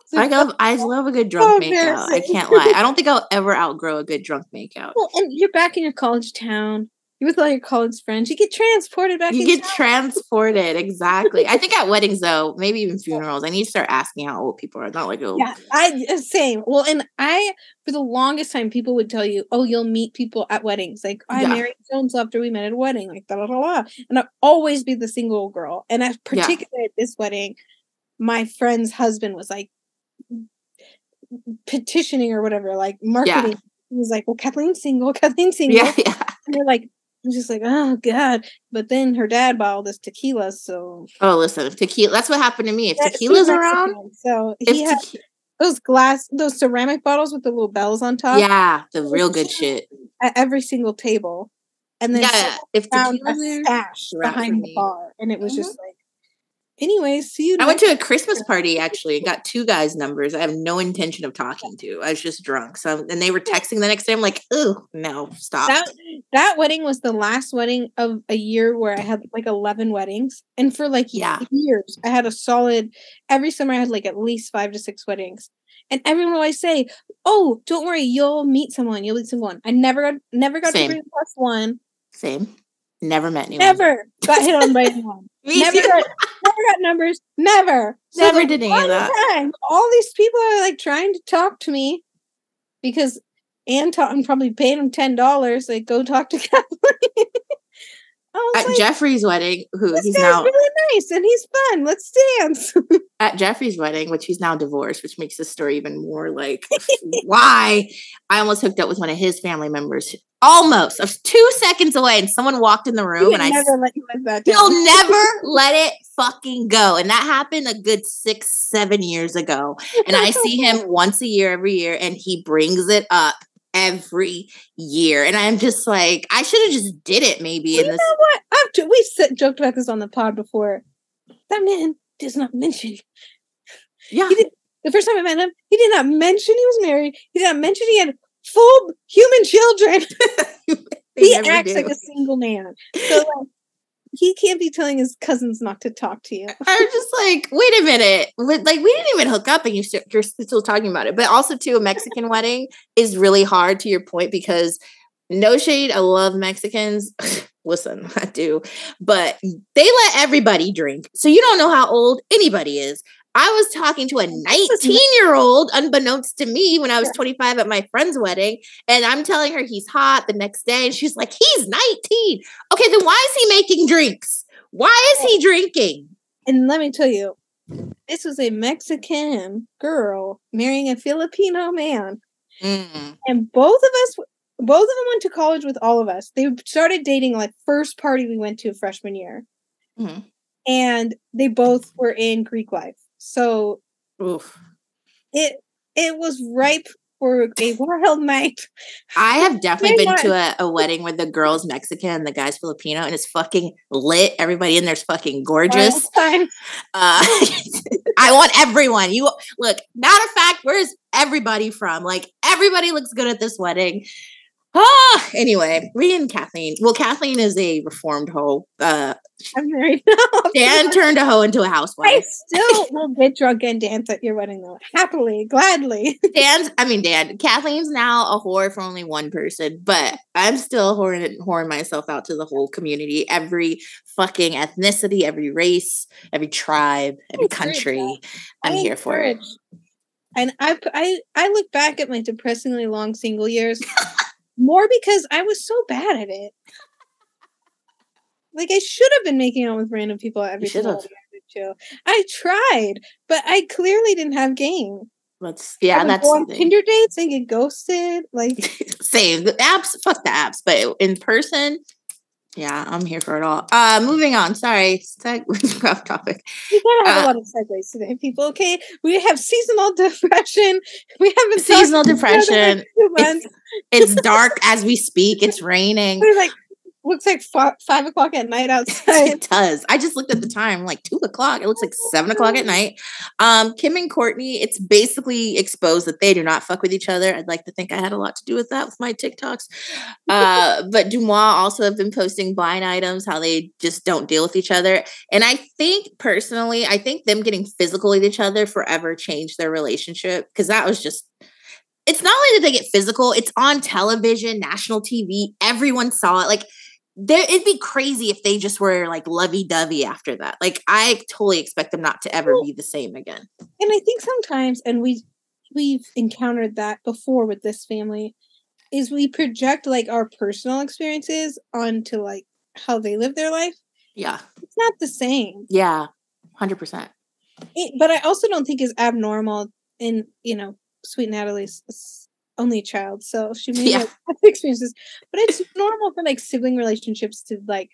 So I love I love a good drunk so makeout. I can't lie. I don't think I'll ever outgrow a good drunk makeout. Well, and you're back in your college town. With all your college friends. You get transported back. You get transported. Exactly. I think at weddings though, maybe even funerals, I need to start asking how old people are. Not like, oh, Yeah, I uh, same. Well, and I for the longest time, people would tell you, "Oh, you'll meet people at weddings." Like I Yeah. married Jones after we met at a wedding, like da da da. And I'd always be the single girl. And I particularly at this wedding, my friend's husband was like petitioning or whatever, like marketing. He was like, "Well, Kathleen's single. Kathleen's single." yeah, yeah. And they're like, I'm just like, "Oh God!" But then her dad bought all this tequila, so Oh, listen, if tequila. That's what happened to me. If he's tequila's around, Mexican, so he had tequi- those glass, those ceramic bottles with the little bells on top. yeah, the real good shit. at every single table, and then Yeah, if found a stash behind the bar, and it was Mhm. just like, anyways, see you. I went to a Christmas party actually and got two guys' numbers. I have no intention of talking to. I was just drunk. So and they were texting the next day. I'm like, oh no, stop. that that wedding was the last wedding of a year where I had like eleven weddings, and for like Yeah. years I had a solid. Every summer I had like at least five to six weddings. And everyone always say, "Oh, don't worry, you'll meet someone. You'll meet someone." I never got, never got Same. to bring plus one. Same. Never met anyone. Never got hit on by anyone. Never got, never got numbers. Never. So Never did any of that. time, all these people are like trying to talk to me because Anton probably paid him ten dollars. Like, go talk to Kathleen. At like, Jeffrey's wedding, who he's now really nice and he's fun. Let's dance. at Jeffrey's wedding, which he's now divorced, which makes the story even more like why I almost hooked up with one of his family members. Almost. I was two seconds away, and someone walked in the room, and I never let you live that down. He'll never let it fucking go. And that happened a good six, seven years ago. And I see him once a year, every year, and he brings it up every year. And I'm just like, I should have just did it maybe You in know what? I've we've said, joked about this on the pod before. That man does not mention Yeah. He did, the first time I met him, he did not mention he was married. He did not mention he had full human children. He acts do. like a single man. So like, he can't be telling his cousins not to talk to you. I'm just like, wait a minute. Like, we didn't even hook up and you st- you're still talking about it. But also, too, a Mexican wedding is really hard to your point because no shade, I love Mexicans. Listen, I do. But they let everybody drink. So you don't know how old anybody is. I was talking to a 19 year old, unbeknownst to me, when I was 25 at my friend's wedding. And I'm telling her he's hot the next day. And she's like, he's 19. Okay, then why is he making drinks? Why is he drinking? And let me tell you, this was a Mexican girl marrying a Filipino man. Mm. And both of us both of them went to college with all of us. They started dating like first party we went to freshman year. Mhm. And they both were in Greek life. So Oof. it it was ripe for a wild night. I have definitely been to a, a wedding where the girl's Mexican and the guy's Filipino, and it's fucking lit. Everybody in there's fucking gorgeous. Uh, I want everyone. You look. Matter of fact, where's everybody from? Like everybody looks good at this wedding. Ah, anyway, me and Kathleen. Well, Kathleen is a reformed hoe. Uh, I'm married now. Dan turned a hoe into a housewife. I still will get drunk and dance at your wedding though. Happily, gladly. Dan's, I mean, Dan, Kathleen's now a whore for only one person, but I'm still whoring, whoring myself out to the whole community, every fucking ethnicity, every race, every tribe, every country. I'm I here for it. And I look back at my depressingly long single years more because I was so bad at it. Like I should have been making out with random people every single. I went to. I tried, but I clearly didn't have game. Let's, yeah, would that's on. Tinder dates and get ghosted. Like Same. The apps, fuck the apps, but in person, yeah, I'm here for it all. Uh, moving on. Sorry, seg- off topic. we gotta have Uh, a lot of segues today, people. Okay, we have seasonal depression. We haven't Seasonal to each other in depression. two months. It's dark as we speak. It's raining. We're like, looks like fi- five o'clock at night outside. it does. I just looked at the time, like two o'clock. It looks like seven o'clock at night. Um, Kim and Kourtney, it's basically exposed that they do not fuck with each other. I'd like to think I had a lot to do with that with my TikToks. Uh, but DeuxMoi also have been posting blind items, how they just don't deal with each other. And I think personally, I think them getting physical with each other forever changed their relationship because that was just it's not only that they get physical, it's on television, national TV. Everyone saw it. Like there it'd be crazy if they just were like lovey-dovey after that. Like I totally expect them not to ever be the same again. And I think sometimes, and we we've encountered that before with this family, is we project like our personal experiences onto like how they live their life. Yeah. It's not the same. Yeah. 100%. It, but I also don't think is abnormal in, you know, sweet Natalie's only child. So she may Yeah. have experiences, but it's normal for like sibling relationships to like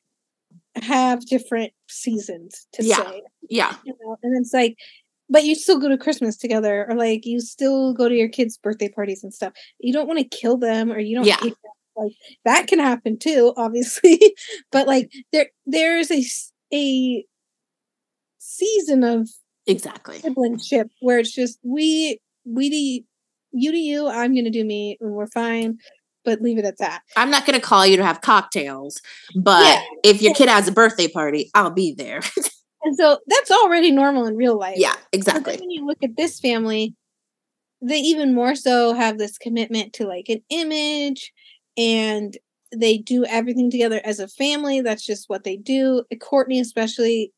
have different seasons to Yeah. say. Yeah. you know and it's like but you still go to christmas together or like you still go to your kids birthday parties and stuff you don't want to kill them or you don't Yeah. like that can happen too obviously but like there there's a a season of Exactly. siblingship where it's just we we you do you i'm gonna do me and we're fine but leave it at that I'm not going to call you to have cocktails, but Yeah. if your kid has a birthday party, I'll be there. and so that's already normal in real life yeah, exactly. when you look at this family, they even more so have this commitment to like an image and they do everything together as a family. That's just what they do. Kourtney, especially,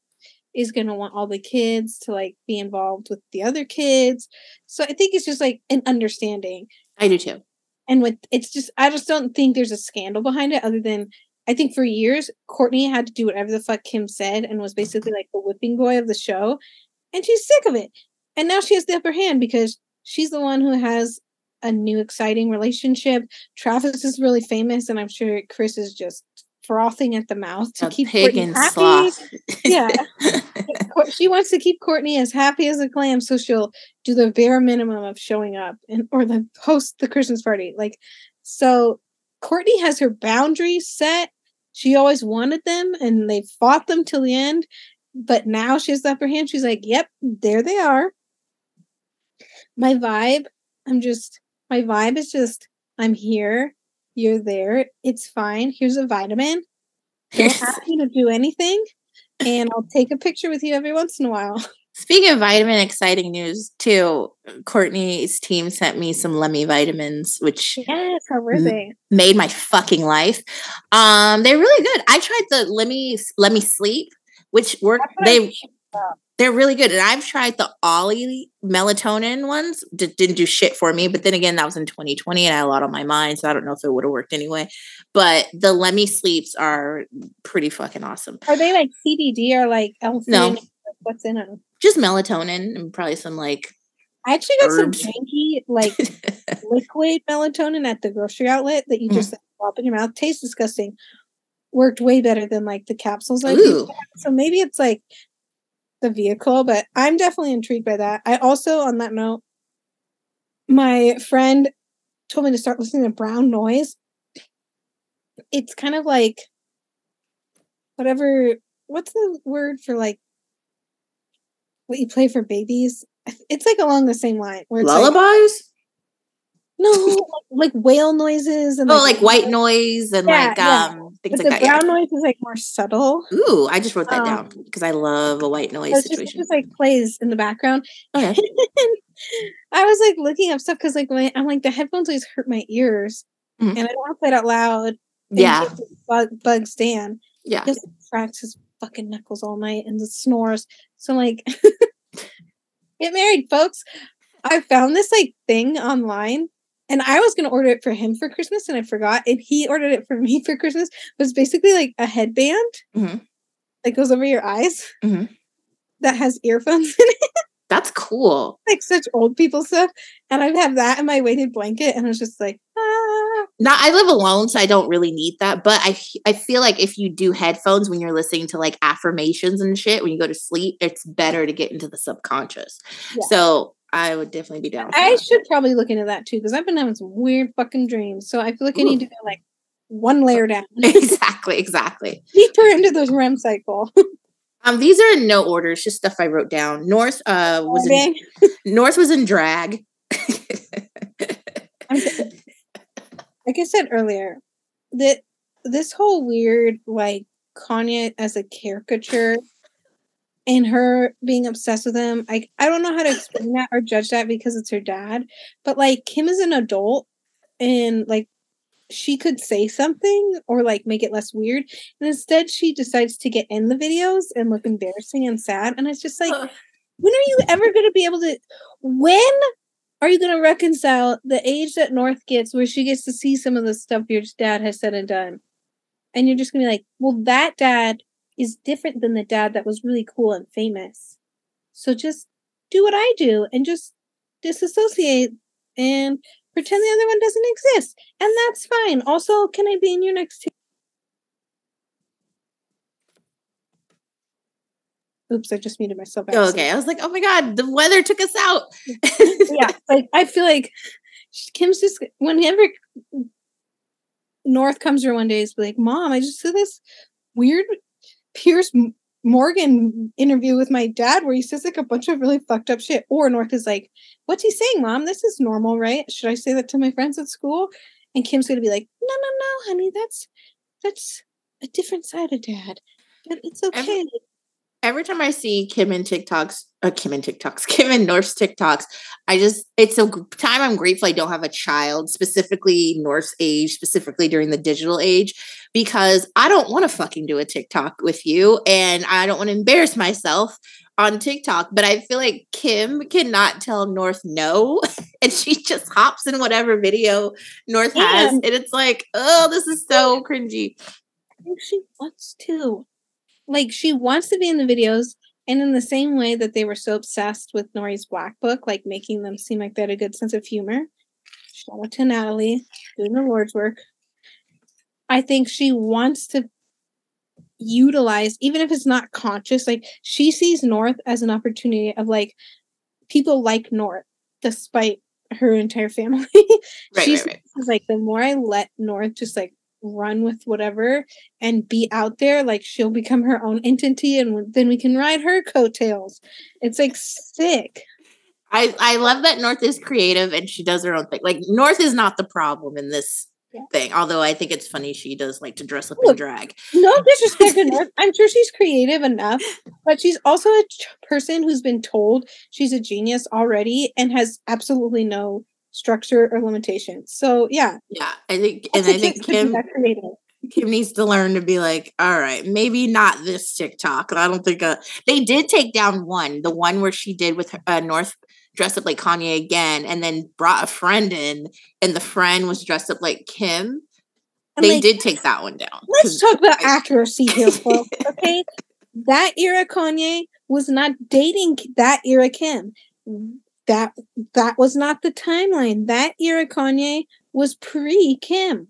is going to want all the kids to like be involved with the other kids. So I think it's just like an understanding. I do too. And with it's just, I just don't think there's a scandal behind it other than I think for years, Kourtney had to do whatever the fuck Kim said and was basically like the whipping boy of the show. And she's sick of it. And now she has the upper hand because she's the one who has a new exciting relationship. Travis is really famous, and I'm sure Kris is just frothing at the mouth to A keep Kourtney happy. Yeah. She wants to keep Kourtney as happy as a clam, so she'll do the bare minimum of showing up and or the host the Christmas party. Like, so Kourtney has her boundaries set. She always wanted them, and they fought them till the end. But now she has the upper hand. She's like, "Yep, there they are." My vibe, I'm just my vibe is just I'm here, you're there, it's fine. Here's a vitamin. Don't ask me to do anything, and I'll take a picture with you every once in a while. Speaking of vitamin, exciting news too. Kourtney's team sent me some Lemme vitamins, which Yes, how were they? made my fucking life. Um, they're really good. I tried the Lemme Lemme Sleep, which work. That's what I They they're really good, and I've tried the Olly melatonin ones. D- didn't do shit for me, but then again, that was in 2020, and I had a lot on my mind, so I don't know if it would have worked anyway. But the Lemme Sleeps are pretty fucking awesome. Are they like CBD or like L? No. What's in them? Just melatonin and probably some like I actually got Herbs. some janky like liquid melatonin at the grocery outlet that you just mm. like, drop in your mouth. Tastes disgusting. Worked way better than like the capsules I Ooh. used to have. So maybe it's like the vehicle, but I'm definitely intrigued by that. I also, on that note, my friend told me to start listening to brown noise. It's kind of like whatever. What's the word for like what you play for babies? It's like along the same line where lullabies. No, like, like whale noises and Oh, like white noise and Yeah, like yeah. um things But like the that. brown noise is like more subtle. Ooh, I just wrote that Um, down because I love a white noise it's just, it situation. just like plays in the background. Okay. I was like looking up stuff because like when I'm like the headphones always hurt my ears, Mhm. and I don't want to play it out loud. Yeah. Bug, bugs Dan. Yeah. He just cracks his fucking knuckles all night and just snores. So I'm like, get married, folks. I found this like thing online. And I was gonna order it for him for Christmas, and I forgot. And he ordered it for me for Christmas. It was basically like a headband Mhm. that goes over your eyes Mhm. that has earphones in it, That's cool. like such old people stuff. And I'd have that in my weighted blanket, and I was just like, ah. Now I live alone, so I don't really need that. But I, I feel like if you do headphones when you're listening to like affirmations and shit when you go to sleep, it's better to get into the subconscious. Yeah. So I would definitely be down. I that. should probably look into that too because I've been having some weird fucking dreams. So I feel like I need to go like one layer down, exactly, exactly. deeper into the REM cycle. Um, these are in no order. It's just stuff I wrote down. North uh was in, North was in drag. Like I said earlier, that this whole weird like Kanye as a caricature and her being obsessed with him, I I don't know how to explain that or judge that because it's her dad. But like Kim is an adult and like she could say something or like make it less weird. And instead, she decides to get in the videos and look embarrassing and sad. And it's just like, when are you ever going to be able to? When are you going to reconcile the age that North gets where she gets to see some of the stuff your dad has said and done? And you're just going to be like, well, that dad is different than the dad that was really cool and famous. So just do what I do and just disassociate and pretend the other one doesn't exist. And that's fine. Also, can I be in your next team? Oops, I just muted myself. Oh, okay. I was like, oh my God, the weather took us out. yeah. Like, I feel like Kim's just, whenever North comes here one day, is like, Mom, I just saw this weird Piers Morgan interview with my dad where he says like a bunch of really fucked up shit. Or North is like, What's he saying, Mom? This is normal, right? Should I say that to my friends at school? And Kim's gonna be like, No, no, no, honey, that's that's a different side of dad. But it's okay. Every, every time I see Kim and TikToks, uh, Kim and TikToks, Kim and North's TikToks, I just, it's a time I'm grateful I don't have a child, specifically North's age, specifically during the digital age, because I don't want to fucking do a TikTok with you and I don't want to embarrass myself on TikTok. But I feel like Kim cannot tell North no. and she just hops in whatever video North yeah. has. And it's like, oh, this is so cringy. I think she wants to like she wants to be in the videos and in the same way that they were so obsessed with Nori's Black Book, like making them seem like they had a good sense of humor. Shout out to Natalie doing the Lord's work. I think she wants to utilize, even if it's not conscious, like she sees North as an opportunity of like people like North, despite her entire family. right, She's right, right. like the more I let North just like run with whatever and be out there like she'll become her own entity and then we can ride her coattails. It's like sick. I i love that north is creative and she does her own thing. Like north is not the problem in this yeah. thing although i think it's funny she does like to dress up in drag. no disrespect to north i'm sure she's creative enough but she's also a person who's been told she's a genius already and has absolutely no structure or limitations. So yeah. Yeah. I think and I think Kim Kim needs to learn to be like, all right, maybe not this TikTok. I don't think uh, they did take down one, the one where she did with uh, North dressed up like Kanye again, and then brought a friend in, and the friend was dressed up like Kim. They like, did take that one down. Let's talk about accuracy here, folks. Okay, that era Kanye was not dating that era Kim that that was not the timeline. That era Kanye was pre Kim.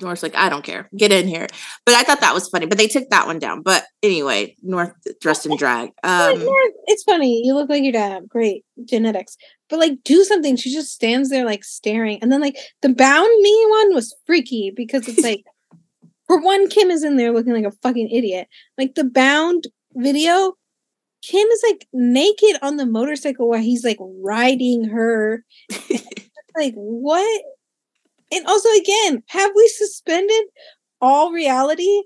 North's like, I don't care. Get in here. But I thought that was funny. But they took that one down. But anyway, North dressed in drag. Um, it's funny. You look like your dad. Great genetics. But like, do something. She just stands there like staring. And then like the bound me one was freaky because it's like, for one, Kim is in there looking like a fucking idiot. Like the bound video Kim is like naked on the motorcycle while he's like riding her. like, what? And also, again, have we suspended all reality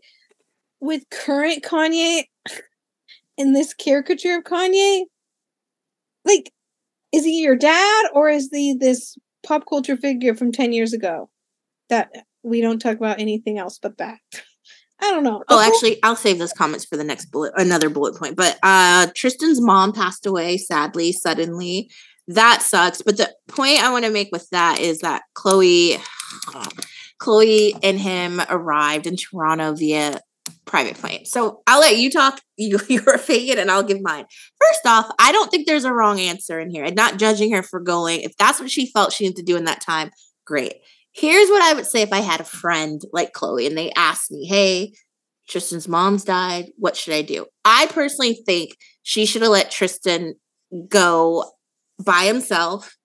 with current Kanye in this caricature of Kanye? Like, is he your dad or is he this pop culture figure from 10 years ago that we don't talk about anything else but that? I don't know. Oh, actually, I'll save those comments for the next bullet, another bullet point. But uh Tristan's mom passed away sadly, suddenly. That sucks. But the point I want to make with that is that Khloé, Khloé and him arrived in Toronto via private plane. So I'll let you talk you, your opinion and I'll give mine. First off, I don't think there's a wrong answer in here. I'm not judging her for going. If that's what she felt she needed to do in that time, great. Here's what I would say if I had a friend like Khloé and they asked me, hey, Tristan's mom's died. What should I do? I personally think she should have let Tristan go by himself.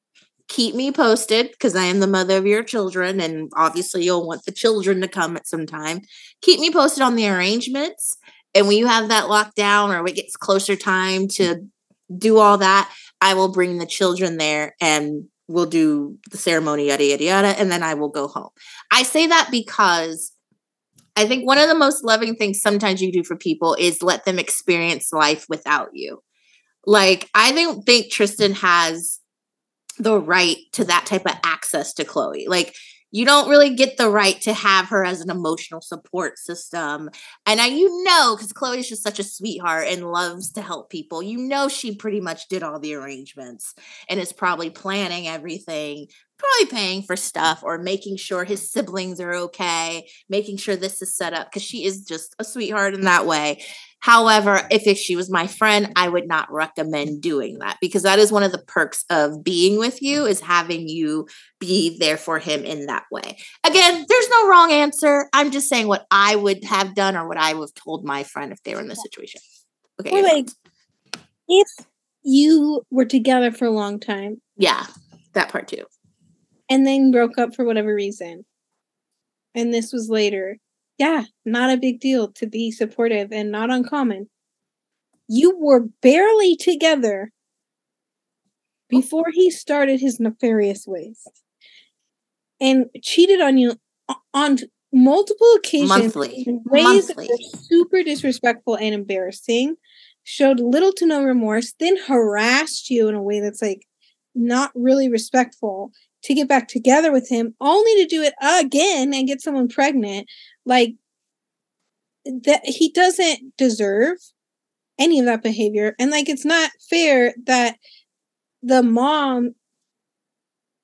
Keep me posted because I am the mother of your children, and obviously you'll want the children to come at some time. Keep me posted on the arrangements. And when you have that locked down or it gets closer time to do all that, I will bring the children there and we'll do the ceremony, yada, yada, yada, and then I will go home. I say that because I think one of the most loving things sometimes you do for people is let them experience life without you. Like, I don't think Tristan has the right to that type of access to Khloé. Like, you don't really get the right to have her as an emotional support system. And I, you know, because Khloé's just such a sweetheart and loves to help people, you know, she pretty much did all the arrangements and is probably planning everything, probably paying for stuff or making sure his siblings are okay, making sure this is set up because she is just a sweetheart in that way. However, if, if she was my friend, I would not recommend doing that because that is one of the perks of being with you is having you be there for him in that way. Again, there's no wrong answer. I'm just saying what I would have done or what I would have told my friend if they were in this situation. Okay. Or like if you were together for a long time. Yeah, that part too. And then broke up for whatever reason. And this was later yeah, not a big deal to be supportive and not uncommon. You were barely together before he started his nefarious ways and cheated on you on multiple occasions Monthly. in ways Monthly. that were super disrespectful and embarrassing, showed little to no remorse, then harassed you in a way that's like not really respectful to get back together with him, only to do it again and get someone pregnant. Like that he doesn't deserve any of that behavior. And like it's not fair that the mom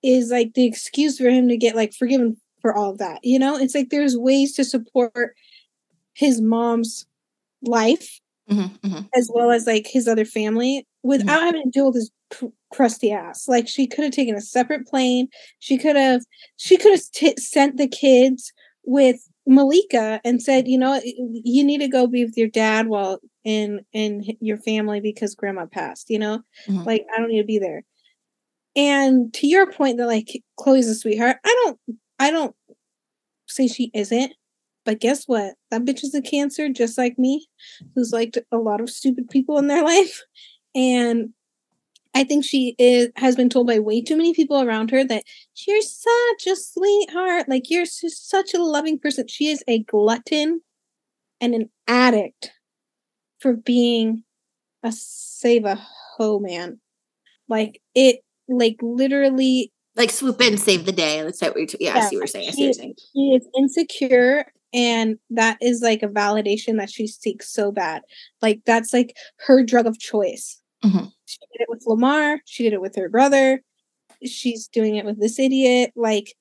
is like the excuse for him to get like forgiven for all of that. You know, it's like there's ways to support his mom's life Mhm, mhm. as well as like his other family without having to deal with his cr- crusty ass. Like she could have taken a separate plane. She could have she could have t- sent the kids with Malika and said, you know, you need to go be with your dad while in in your family because grandma passed. You know, Mhm. like I don't need to be there. And to your point that like Khloé's a sweetheart, I don't I don't say she isn't. But guess what? That bitch is a cancer just like me, who's liked a lot of stupid people in their life. And I think she is has been told by way too many people around her that you're such a sweetheart, like you're such a loving person. She is a glutton and an addict for being a save a ho man. Like it, like literally, Like swoop in, save the day. That's what we. Yeah, I see what you're saying. I see what you're saying. she is insecure, and that is like a validation that she seeks so bad. Like that's like her drug of choice. Mhm. She did it with Lamar. She did it with her brother. She's doing it with this idiot. Like,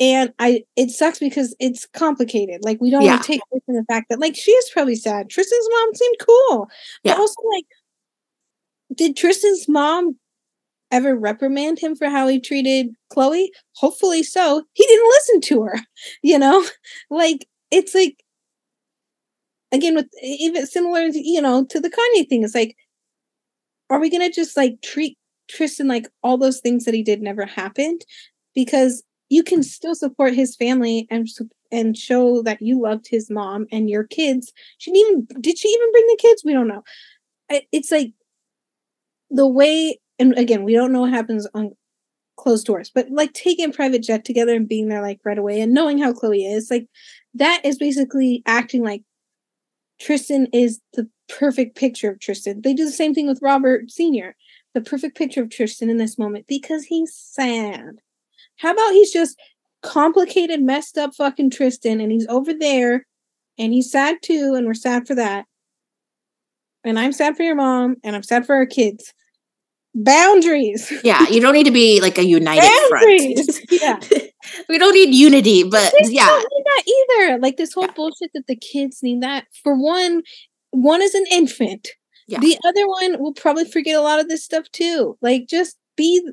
and I, it sucks because it's complicated. Like, we don't Yeah. want to take away from the fact that, like, she is probably sad. Tristan's mom seemed cool, Yeah. but also, like, did Tristan's mom ever reprimand him for how he treated Khloé? Hopefully so. He didn't listen to her, you know? Like, it's like, again, with even similar, you know, to the Kanye thing, it's like, are we gonna just like treat Tristan like all those things that he did never happened? Because you can still support his family and and show that you loved his mom and your kids. She didn't even did she even bring the kids? We don't know. It's like the way, and again, we don't know what happens on closed doors, but like taking a private jet together and being there like right away and knowing how Khloé is, like that is basically acting like Tristan is the perfect picture of Tristan. They do the same thing with Robert Sr., the perfect picture of Tristan in this moment because he's sad. How about he's just complicated, messed up fucking Tristan and he's over there and he's sad too, and we're sad for that. And I'm sad for your mom and I'm sad for our kids. Boundaries. Yeah, you don't need to be like a united Boundaries. front. Yeah. we don't need unity, but Kids yeah, don't need that either. Like this whole Yeah. bullshit that the kids need that. For one, one is an infant. Yeah. The other one will probably forget a lot of this stuff too. Like just be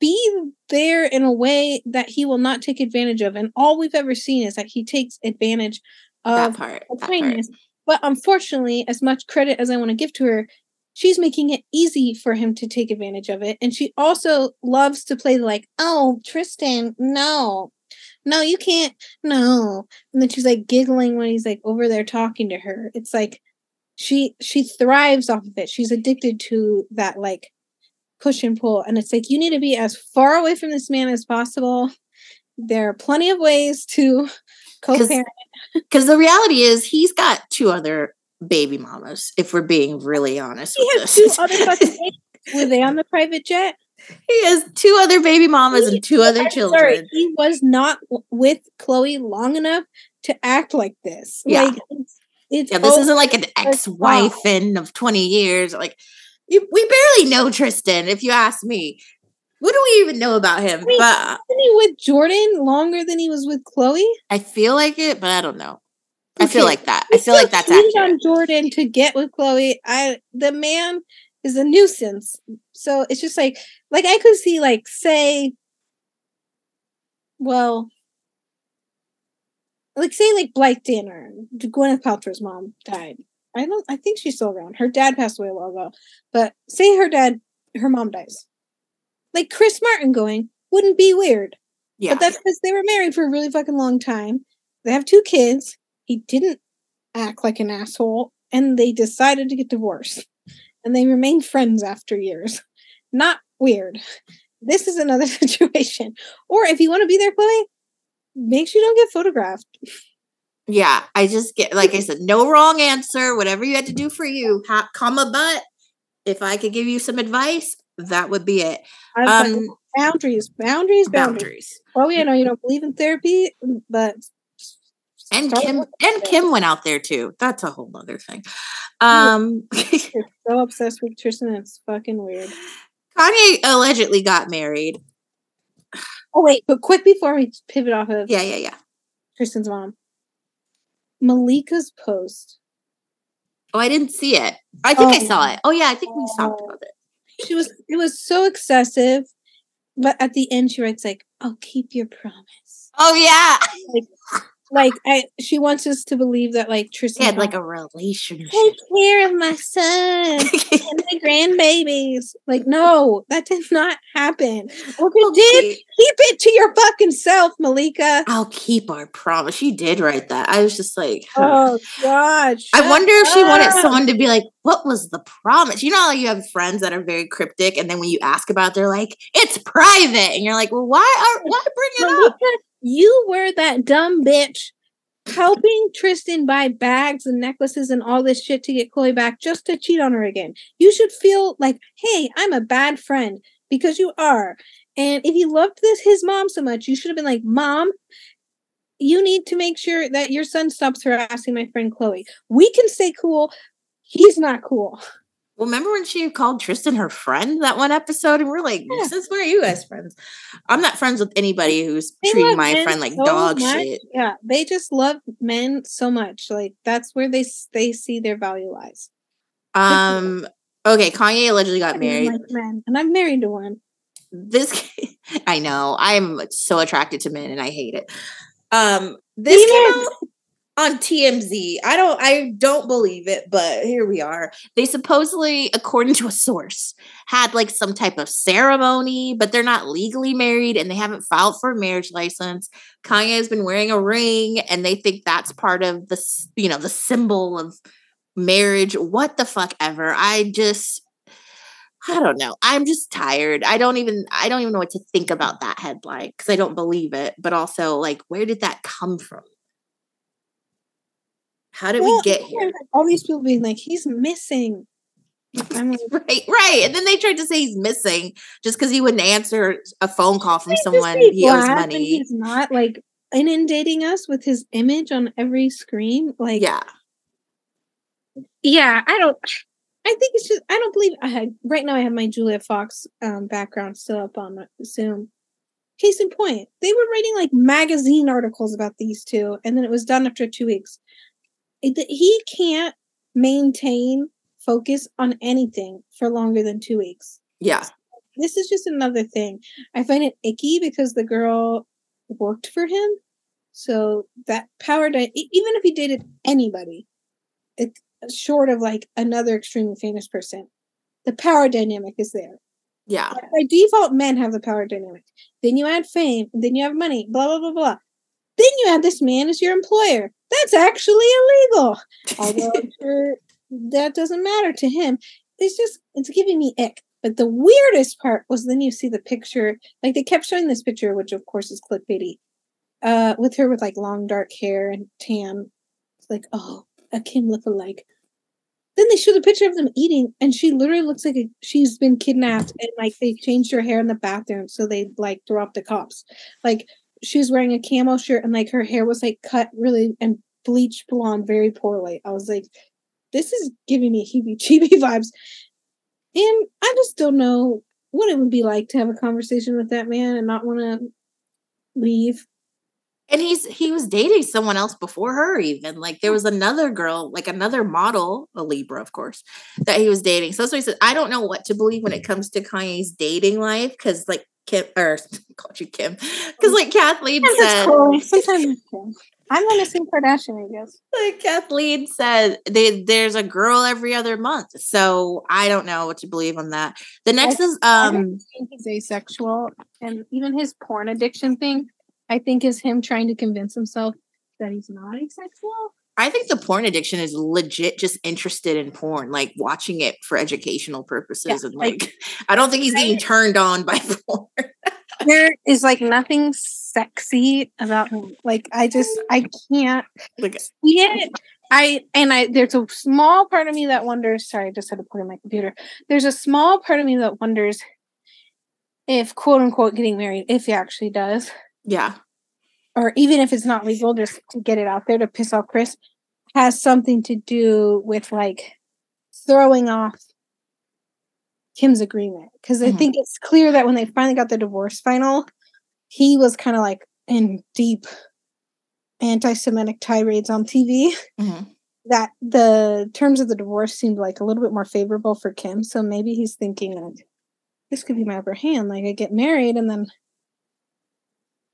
be there in a way that he will not take advantage of. And all we've ever seen is that he takes advantage that of part. That part. kindness. But unfortunately, as much credit as I want to give to her, she's making it easy for him to take advantage of it. And she also loves to play like, oh, Tristan, no, no, you can't, no. And then she's like giggling when he's like over there talking to her. It's like she she thrives off of it. She's addicted to that like push and pull. And it's like you need to be as far away from this man as possible. There are plenty of ways to co-parent. Because the reality is, he's got two other baby mamas. If we're being really honest, He with has two other fucking. Were they on the private jet? He has two other baby mamas and two other I'm children. sorry, he was not with Khloé long enough to act like this. Yeah. Like it's, Yeah, this isn't like an ex-wife in of 20 years. Like you, we barely know Tristan, if you ask me. What do we even know about him? Wait. But wasn't he with Jordan longer than he was with Khloé? I feel like it, but I don't know. I feel like that. I feel like that's accurate. on Jordan to get with Khloé. I the man is a nuisance. So it's just like like I could see like say well like say like Blythe Danner, Gwyneth Paltrow's mom died. I don't I think she's still around. Her dad passed away a while ago. But say her dad her mom dies. Like Chris Martin going wouldn't be weird. Yeah. But that's because they were married for a really fucking long time. They have two kids. He didn't act like an asshole, and they decided to get divorced. And they remained friends after years. Not weird. This is another situation. Or if you want to be there, Khloé, make sure you don't get photographed. Yeah, I just get like I said, no wrong answer. Whatever you had to do for you, ha- comma but. If I could give you some advice, that would be it. I was like, Um, boundaries, boundaries, boundaries. boundaries. Khloé, I know you don't believe in therapy, but And Kim and it. Kim went out there too. That's a whole other thing. Um, so obsessed with Tristan, it's fucking weird. Kanye allegedly got married. Oh wait, but quick before we pivot off of Yeah, yeah, yeah. Tristan's mom. Malika's post. Oh, I didn't see it. I think I Oh. saw it. Oh yeah, I think we talked Oh. about it. She was it was so excessive, but at the end she writes like, "I'll keep your promise." Oh yeah. Like I, she wants us to believe that like Tristan had like "Oh, a relationship. take care of my son and my grandbabies. Like no, that did not happen. If did, Okay. keep it to your fucking self, Malika. I'll keep our promise. She did write that. I was just like, huh. Oh gosh. I wonder if she wanted someone to be like, "What was the promise?" You know, how you have friends that are very cryptic, and then when you ask about, it, they're like, "It's private," and you're like, "Well, why? Are, why bring it up?" You were that dumb bitch helping Tristan buy bags and necklaces and all this shit to get Khloé back just to cheat on her again. You should feel like, hey, I'm a bad friend because you are. And if you loved this his mom so much, you should have been like, Mom, you need to make sure that your son stops harassing my friend Khloé. We can stay cool. He's not cool. Well, remember when she called Tristan her friend that one episode, and we're like, Yeah. "Since when are you guys friends?" I'm not friends with anybody who's They treating my friend like so dog much. shit. Yeah, they just love men so much. Like that's where they they see their value lies. Um. Okay, Kanye allegedly got I married. like men, and I'm married to one. this I know I'm so attracted to men and I hate it. Um this on TMZ. I don't I don't believe it, but here we are. They supposedly according to a source had like some type of ceremony, but they're not legally married and they haven't filed for a marriage license. Kanye has been wearing a ring and they think that's part of the you know the symbol of marriage. What the fuck ever. I just I don't know. I'm just tired. I don't even I don't even know what to think about that headline because I don't believe it. But also, like, where did that come from? How did Well, we get here? All these people being like, he's missing. I'm like, Right, right. And then they tried to say he's missing just because he wouldn't answer a phone call from someone he owes money. He's not like inundating us with his image on every screen. Like, Yeah. yeah, I don't. I think it's just I don't believe I had right now. I have my Julia Fox um, background still up on Zoom. Case in point, they were writing like magazine articles about these two, and then it was done after two weeks. He can't maintain focus on anything for longer than two weeks. Yeah. This is just another thing. I find it icky because the girl worked for him, so that power. Di- even if he dated anybody, it, short of like another extremely famous person, the power dynamic is there. Yeah. By default, men have the power dynamic. Then you add fame, then you have money, blah blah blah blah. Then you add this man as your employer. That's actually illegal. Although I'm sure that doesn't matter to him. It's just it's giving me ick. But the weirdest part was then you see the picture, like they kept showing this picture, which of course is clickbaity, uh, with her with like long dark hair and tan. It's like, oh, a Kim lookalike. then they show the picture of them eating, and she literally looks like a, she's been kidnapped, and like they changed her hair in the bathroom, so they like threw off the cops. Like she was wearing a camo shirt, and like her hair was like cut really and bleached blonde very poorly. I was like, this is giving me heebie-jeebie vibes, and I just don't know what it would be like to have a conversation with that man and not want to leave. And he's he was dating someone else before her, even. Like there was another girl, like another model, a Libra, of course, that he was dating. So that's he said, I don't know what to believe when it comes to Kanye's dating life, because like Kim or called you Kim. Because like Kathleen said cool. sometimes I'm a missing Kardashian, I guess. Like Kathleen said, they, there's a girl every other month. So I don't know what to believe on that. The next I, is um he's asexual and even his porn addiction thing, I think is him trying to convince himself that he's not asexual. I think the porn addiction is legit just interested in porn, like watching it for educational purposes. Yeah, and like, like, I don't think he's getting turned on by porn. there is like nothing sexy about him. Like I just I can't like, see it. I and I there's a small part of me that wonders. Sorry, I just had to put in my computer. There's a small part of me that wonders if quote unquote getting married, if he actually does. Yeah. Or even if it's not legal, just to get it out there to piss off Kris, has something to do with like throwing off Kim's agreement. Because mm-hmm. I think it's clear that when they finally got the divorce final, he was kind of like in deep anti-Semitic tirades on TV. Mm-hmm. That the terms of the divorce seemed like a little bit more favorable for Kim. So maybe he's thinking like this could be my upper hand. Like I get married and then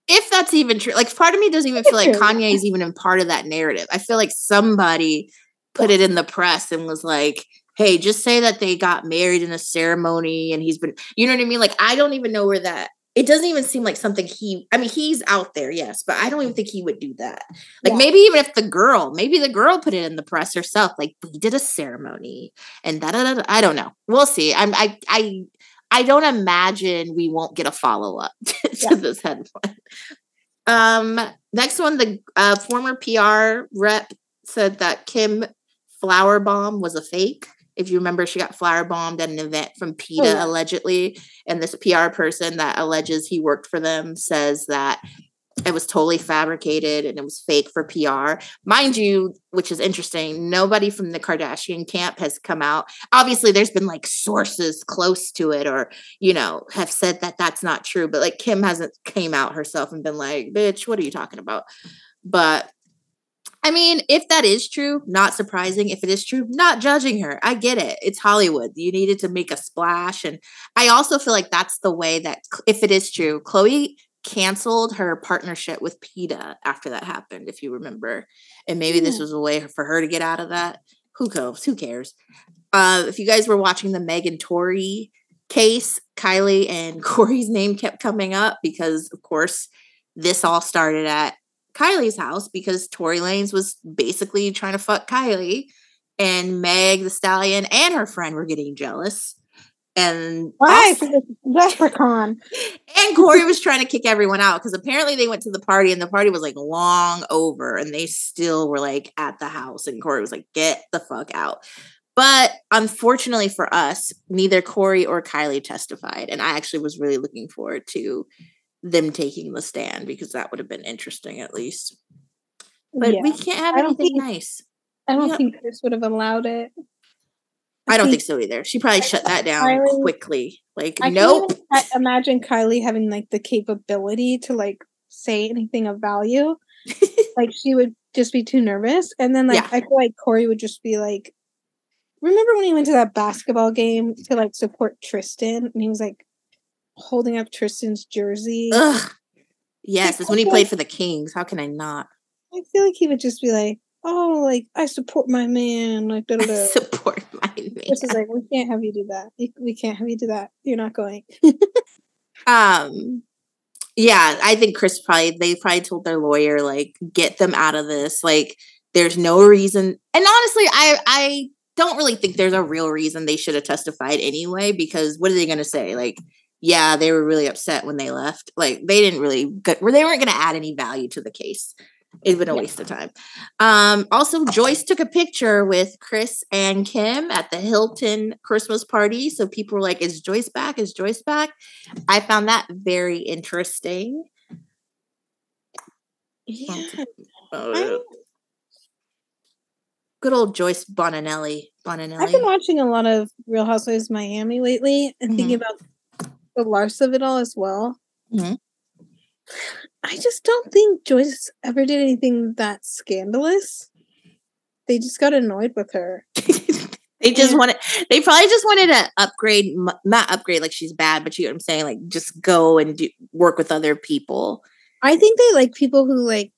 if that's even true, like part of me doesn't even feel like Kanye is even in part of that narrative. I feel like somebody put it in the press and was like, hey, just say that they got married in a ceremony and he's been, you know what I mean? Like, I don't even know where that, it doesn't even seem like something he, I mean, he's out there, yes, but I don't even think he would do that. Like, yeah. maybe even if the girl, maybe the girl put it in the press herself, like, we did a ceremony and da da da. I don't know. We'll see. I'm, I, I, I don't imagine we won't get a follow up to yeah. this headline. Um, next one, the uh, former PR rep said that Kim Flower Bomb was a fake. If you remember, she got flower bombed at an event from PETA oh, yeah. allegedly, and this PR person that alleges he worked for them says that it was totally fabricated and it was fake for PR. Mind you, which is interesting, nobody from the Kardashian camp has come out. Obviously, there's been like sources close to it or, you know, have said that that's not true, but like Kim hasn't came out herself and been like, bitch, what are you talking about? But I mean, if that is true, not surprising. If it is true, not judging her. I get it. It's Hollywood. You needed to make a splash. And I also feel like that's the way that, if it is true, Khloé canceled her partnership with PETA after that happened, if you remember. And maybe this was a way for her to get out of that. Who knows? Who cares? Uh, if you guys were watching the Megan Tory case, Kylie and Corey's name kept coming up because, of course, this all started at Kylie's house because Tory Lanez was basically trying to fuck Kylie, and Meg the Stallion and her friend were getting jealous and why? also, leprechaun. And corey was trying to kick everyone out because apparently they went to the party and the party was like long over and they still were like at the house and corey was like get the fuck out. But unfortunately for us neither corey or kylie testified and i actually was really looking forward to them taking the stand because that would have been interesting at least. But yeah. we can't have anything think, nice. I don't think kris would have allowed it I don't think so either. She probably shut that down Kylie, quickly. Like, I nope. imagine Kylie having like the capability to like say anything of value. like she would just be too nervous. And then like yeah. I feel like Corey would just be like, remember when he went to that basketball game to like support Tristan and he was like holding up Tristan's jersey? Ugh. Yes, it's when he played for the Kings. How can I not? I feel like he would just be like, oh, like I support my man, like da, da, da. support man. This is like we can't have you do that. We can't have you do that. You're not going. um, yeah, I think Kris probably they probably told their lawyer like get them out of this. Like, there's no reason. And honestly, I I don't really think there's a real reason they should have testified anyway. Because what are they going to say? Like, yeah, they were really upset when they left. Like, they didn't really, they weren't going to add any value to the case It'd been a Yeah. waste of time. Um, also, Joyce took a picture with Kris and Kim at the Hilton Christmas party. So people were like, Is Joyce back? Is Joyce back? I found that very interesting. Yeah. Good old Joyce Boninelli. Boninelli. I've been watching a lot of Real Housewives of Miami lately and thinking about the Lars of it all as well. Mhm. I just don't think Joyce ever did anything that scandalous. They just got annoyed with her. they just Yeah. wanted they probably just wanted to upgrade not upgrade like she's bad but you know what i'm saying like just go and do work with other people I think they like people who like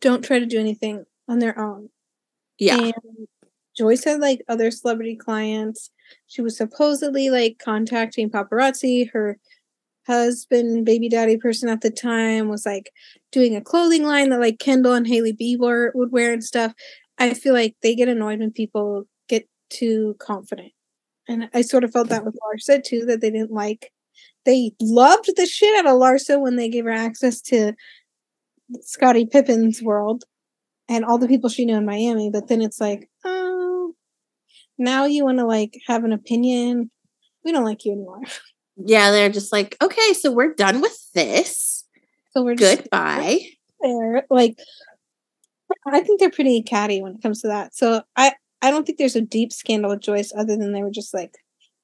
don't try to do anything on their own. yeah And Joyce had like other celebrity clients. She was supposedly like contacting paparazzi. Her husband, baby daddy person at the time was like doing a clothing line that like Kendall and Hailey Bieber would wear and stuff. I feel like they get annoyed when people get too confident. And I sort of felt that with Larsa too, that they didn't like they loved the shit out of Larsa when they gave her access to Scottie Pippen's world and all the people she knew in Miami, but then it's like, oh, now you want to like have an opinion. We don't like you anymore. yeah they're just like okay so we're done with this So we're goodbye there. Like, I think they're pretty catty when it comes to that. So I, I don't think there's a deep scandal with Joyce other than they were just like,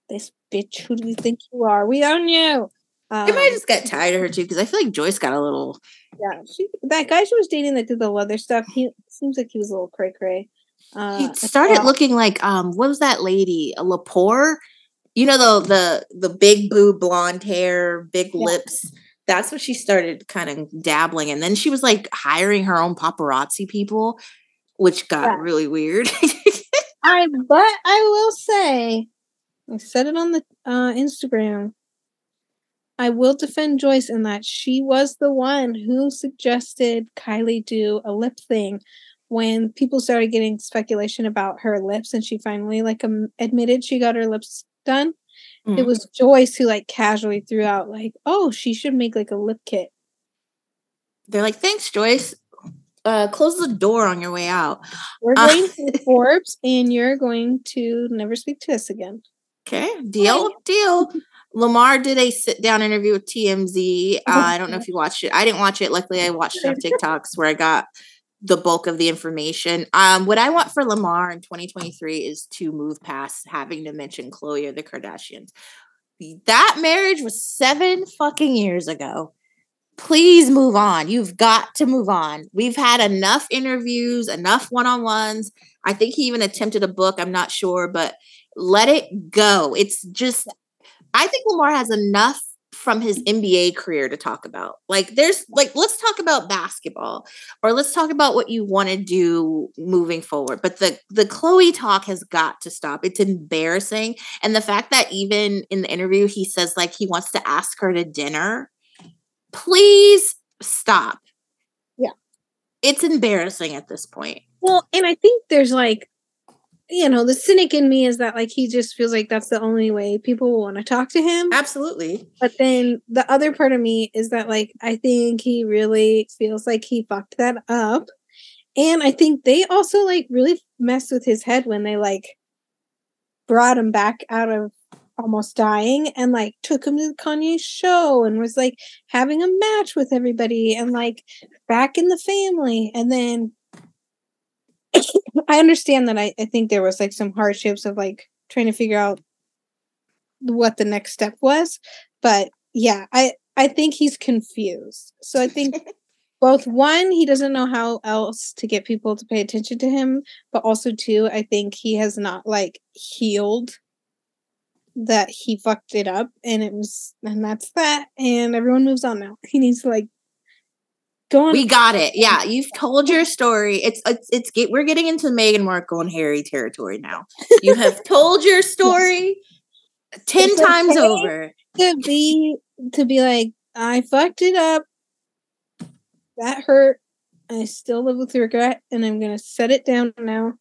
this bitch, who do you think you are? We own you. Um, i might just get tired of her too because i feel like joyce got a little yeah, she, that guy she was dating that did the leather stuff. He seems like he was a little cray cray. Uh, he started well. looking like um what was that lady a Lepore? You know the the the big boob blonde hair big Yeah. lips that's what she started kind of dabbling and then she was like hiring her own paparazzi people which got Yeah. really weird I but I will say, I said it on the uh, Instagram. I will defend Joyce in that she was the one who suggested Kylie do a lip thing when people started getting speculation about her lips, and she finally like um, admitted she got her lips done. It Mhm. was Joyce who like casually threw out like, "Oh, she should make like a lip kit." they're like thanks joyce uh close the door on your way out We're Uh, going to Forbes, and you're going to never speak to us again. okay deal deal lamar did a sit down interview with tmz uh, i don't know if you watched it i didn't watch it luckily i watched it on tiktoks where i got the bulk of the information um what i want for lamar in 2023 is to move past having to mention khloé or the kardashians that marriage was seven fucking years ago please move on. You've got to move on. We've had enough interviews, enough one on ones. I think he even attempted a book. I'm not sure, but let it go. It's just, I think Lamar has enough from his NBA career to talk about. Like, there's like, let's talk about basketball or let's talk about what you want to do moving forward. But the the Khloé talk has got to stop. It's embarrassing. And the fact that even in the interview, he says like he wants to ask her to dinner please stop. Yeah. It's embarrassing at this point. Well, and I think there's like, you know, the cynic in me is that like he just feels like that's the only way people will want to talk to him. Absolutely. But then the other part of me is that like I think he really feels like he fucked that up. And I think they also like really messed with his head when they like brought him back out of almost dying and like took him to the Kanye show and was like having a match with everybody and like back in the family. And then I understand that I, I think there was like some hardships of like trying to figure out what the next step was. But yeah, I I think he's confused. So I think both one, he doesn't know how else to get people to pay attention to him, but also two, I think he has not like healed that he fucked it up and it was and that's that and everyone moves on now. He needs to like go on We got it. Yeah, you've told your story. It's it's it's get, we're getting into Meghan Markle and Harry territory now. You have told your story 10 It's times okay. over. to be to be like I fucked it up. That hurt. I still live with regret, and I'm gonna set it down now.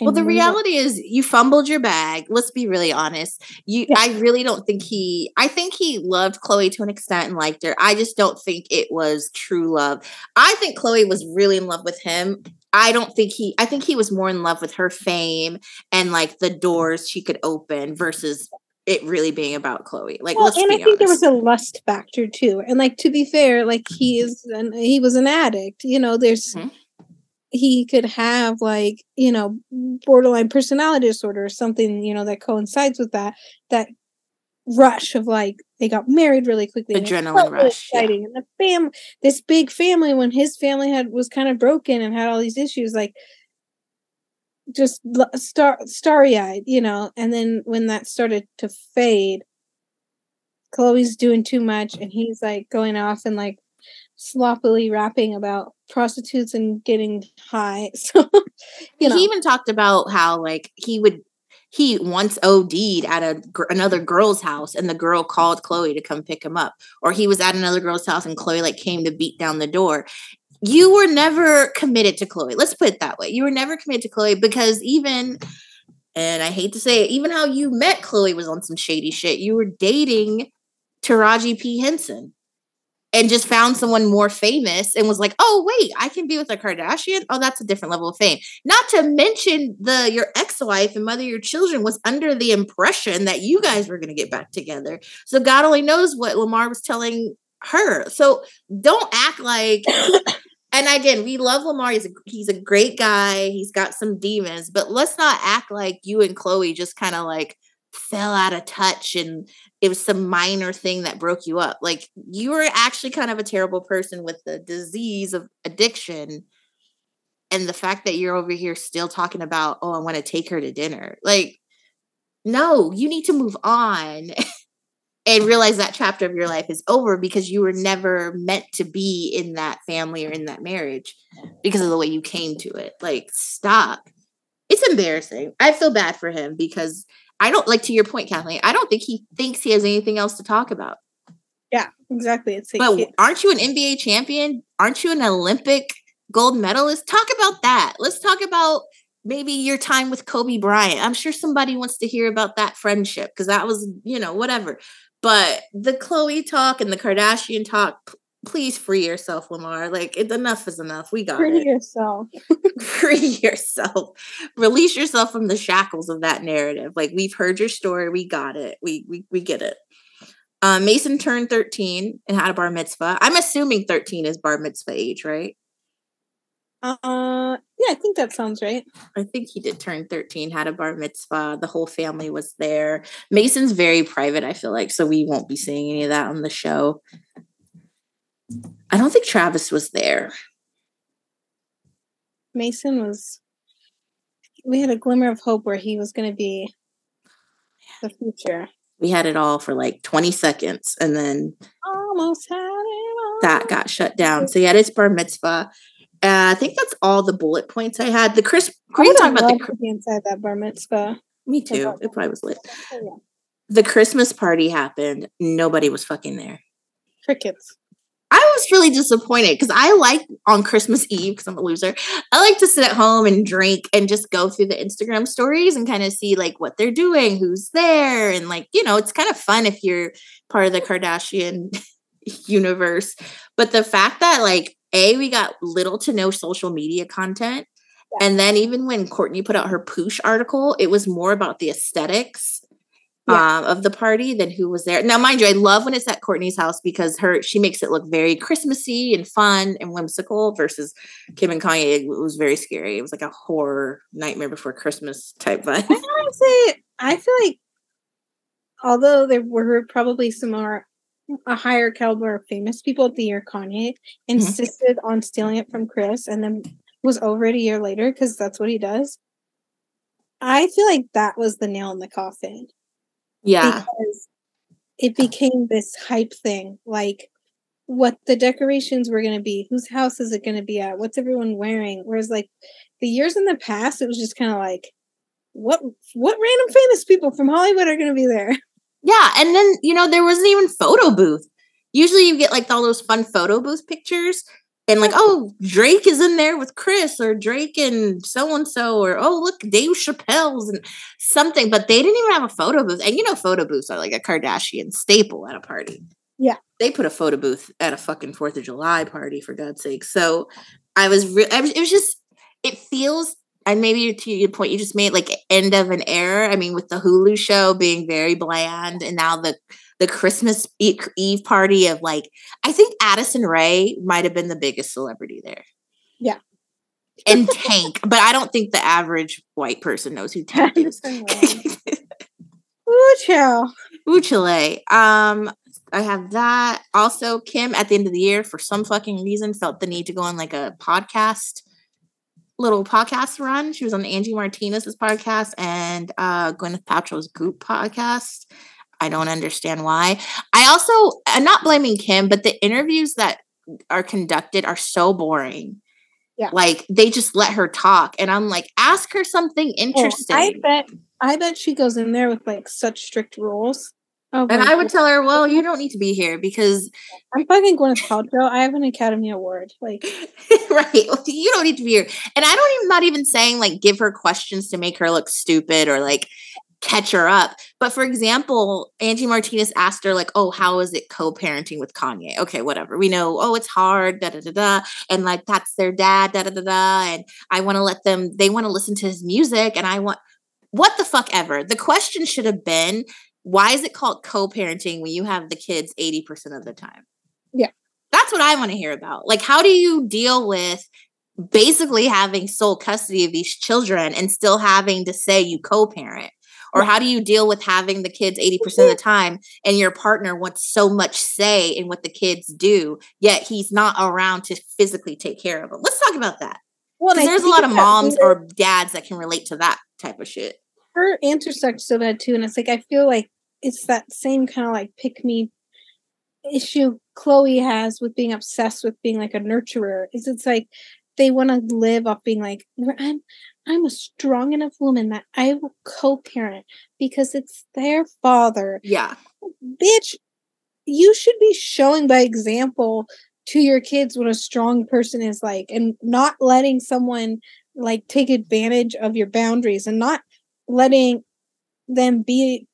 Well, the reality is you fumbled your bag. Let's be really honest. You yeah. I really don't think he I think he loved Khloé to an extent and liked her. I just don't think it was true love. I think Khloé was really in love with him. I don't think he I think he was more in love with her fame and like the doors she could open versus it really being about Khloé. Like, well, and I think honest. there was a lust factor too. And like to be fair, like he is an he was an addict. You know, there's mm-hmm he could have like you know borderline personality disorder or something you know that coincides with that that rush of like they got married really quickly adrenaline rush exciting yeah. and the fam this big family when his family had was kind of broken and had all these issues like just star starry-eyed you know and then when that started to fade khloé's doing too much and he's like going off and like sloppily rapping about prostitutes and getting high. So, you know. He even talked about how like he would he once OD'd at a another girl's house and the girl called Khloé to come pick him up or he was at another girl's house and Khloé, like came to beat down the door. You were never committed to Khloé. Let's put it that way. You were never committed to Khloé because even and I hate to say it, even how you met Khloé was on some shady shit. You were dating Taraji P. Henson and just found someone more famous and was like, "Oh, wait, I can be with a Kardashian. Oh, that's a different level of fame." Not to mention the your ex-wife and mother of your children was under the impression that you guys were going to get back together. So God only knows what Lamar was telling her. So don't act like and again, we love Lamar. He's a, he's a great guy. He's got some demons, but let's not act like you and Khloé just kind of like fell out of touch and it was some minor thing that broke you up. Like you were actually kind of a terrible person with the disease of addiction. And the fact that you're over here still talking about, oh, I want to take her to dinner. Like, no, you need to move on and realize that chapter of your life is over because you were never meant to be in that family or in that marriage because of the way you came to it. Like, stop. It's embarrassing. I feel bad for him because I don't like to your point, Kathleen. I don't think he thinks he has anything else to talk about. Yeah, exactly. It's like, but aren't you an NBA champion? Aren't you an Olympic gold medalist? Talk about that. Let's talk about maybe your time with Kobe Bryant. I'm sure somebody wants to hear about that friendship because that was, you know, whatever. But the Khloé talk and the Kardashian talk, please free yourself, Lamar. Like it, enough is enough. We got it. free it. yourself. free yourself. Release yourself from the shackles of that narrative. Like we've heard your story. We got it. We we we get it. Uh, Mason turned 13 and had a bar mitzvah. I'm assuming 13 is bar mitzvah age, right? Uh, yeah, I think that sounds right. I think he did turn 13, had a bar mitzvah. The whole family was there. Mason's very private, I feel like, so we won't be seeing any of that on the show. I don't think Travis was there. Mason was. We had a glimmer of hope where he was going to be the future. We had it all for like 20 seconds and then almost had it all. that got shut down. So, yeah, it's bar mitzvah. Uh, I think that's all the bullet points I had. The Chris, can we talk about the inside that bar mitzvah? Me too. It probably was lit. Oh, yeah. The Christmas party happened. Nobody was fucking there. Crickets. I was really disappointed because I like on Christmas Eve, because I'm a loser, I like to sit at home and drink and just go through the Instagram stories and kind of see like what they're doing, who's there. And like, you know, it's kind of fun if you're part of the Kardashian universe. But the fact that like, A, we got little to no social media content. And then even when Kourtney put out her Poosh article, it was more about the aesthetics yeah. um, of the party than who was there. Now, mind you, I love when it's at Kourtney's house because her she makes it look very Christmassy and fun and whimsical. Versus Kim and Kanye, it was very scary. It was like a horror Nightmare Before Christmas type vibe. I say, I feel like although there were probably some more a higher caliber of famous people at the year Kanye mm-hmm. insisted mm-hmm. on stealing it from Kris and then was over it a year later because that's what he does. I feel like that was the nail in the coffin. Yeah. Because it became this hype thing, like what the decorations were going to be, whose house is it going to be at, what's everyone wearing. Whereas, like the years in the past, it was just kind of like, what what random famous people from Hollywood are going to be there? Yeah, and then you know there wasn't even photo booth. Usually, you get like all those fun photo booth pictures. And like, oh. oh, Drake is in there with Kris or Drake and so and so, or oh, look, Dave Chappelle's and something, but they didn't even have a photo booth. And you know, photo booths are like a Kardashian staple at a party. Yeah. They put a photo booth at a fucking Fourth of July party, for God's sake. So I was, re- I was it was just, it feels, and maybe to your point you just made, like end of an era. I mean, with the Hulu show being very bland, and now the the Christmas Eve party of like, I think Addison Rae might have been the biggest celebrity there. Yeah. And Tank, but I don't think the average white person knows who Tank is. Ooh, chill. Uchile. Um, I have that. Also, Kim at the end of the year, for some fucking reason, felt the need to go on like a podcast, little podcast run. She was on Angie Martinez's podcast and uh Gwyneth Paltrow's group podcast. I don't understand why. I also, I'm not blaming Kim, but the interviews that are conducted are so boring. Yeah. Like they just let her talk. And I'm like, ask her something interesting. Oh, I bet I bet she goes in there with like such strict rules. Oh, and I would tell her, well, you don't need to be here because I'm fucking Gwyneth Paltrow. I have an Academy Award. Like, right? You don't need to be here. And I don't even not even saying like give her questions to make her look stupid or like catch her up. But for example, Angie Martinez asked her, like, oh, how is it co parenting with Kanye? Okay, whatever. We know, oh, it's hard, da da da da. And like, that's their dad, da da da da. And I want to let them, they want to listen to his music. And I want, what the fuck ever. The question should have been, why is it called co parenting when you have the kids 80% of the time? Yeah. That's what I want to hear about. Like, how do you deal with basically having sole custody of these children and still having to say you co parent? Or how do you deal with having the kids 80% of the time and your partner wants so much say in what the kids do, yet he's not around to physically take care of them? Let's talk about that. Well, there's a lot of moms or dads that can relate to that type of shit. Her answer sucked so bad too. And it's like, I feel like it's that same kind of like pick me issue Khloé has with being obsessed with being like a nurturer. Is it's like they want to live off being like, I'm I'm a strong enough woman that I will co-parent because it's their father. Yeah. Bitch, you should be showing by example to your kids what a strong person is like and not letting someone like take advantage of your boundaries and not letting them be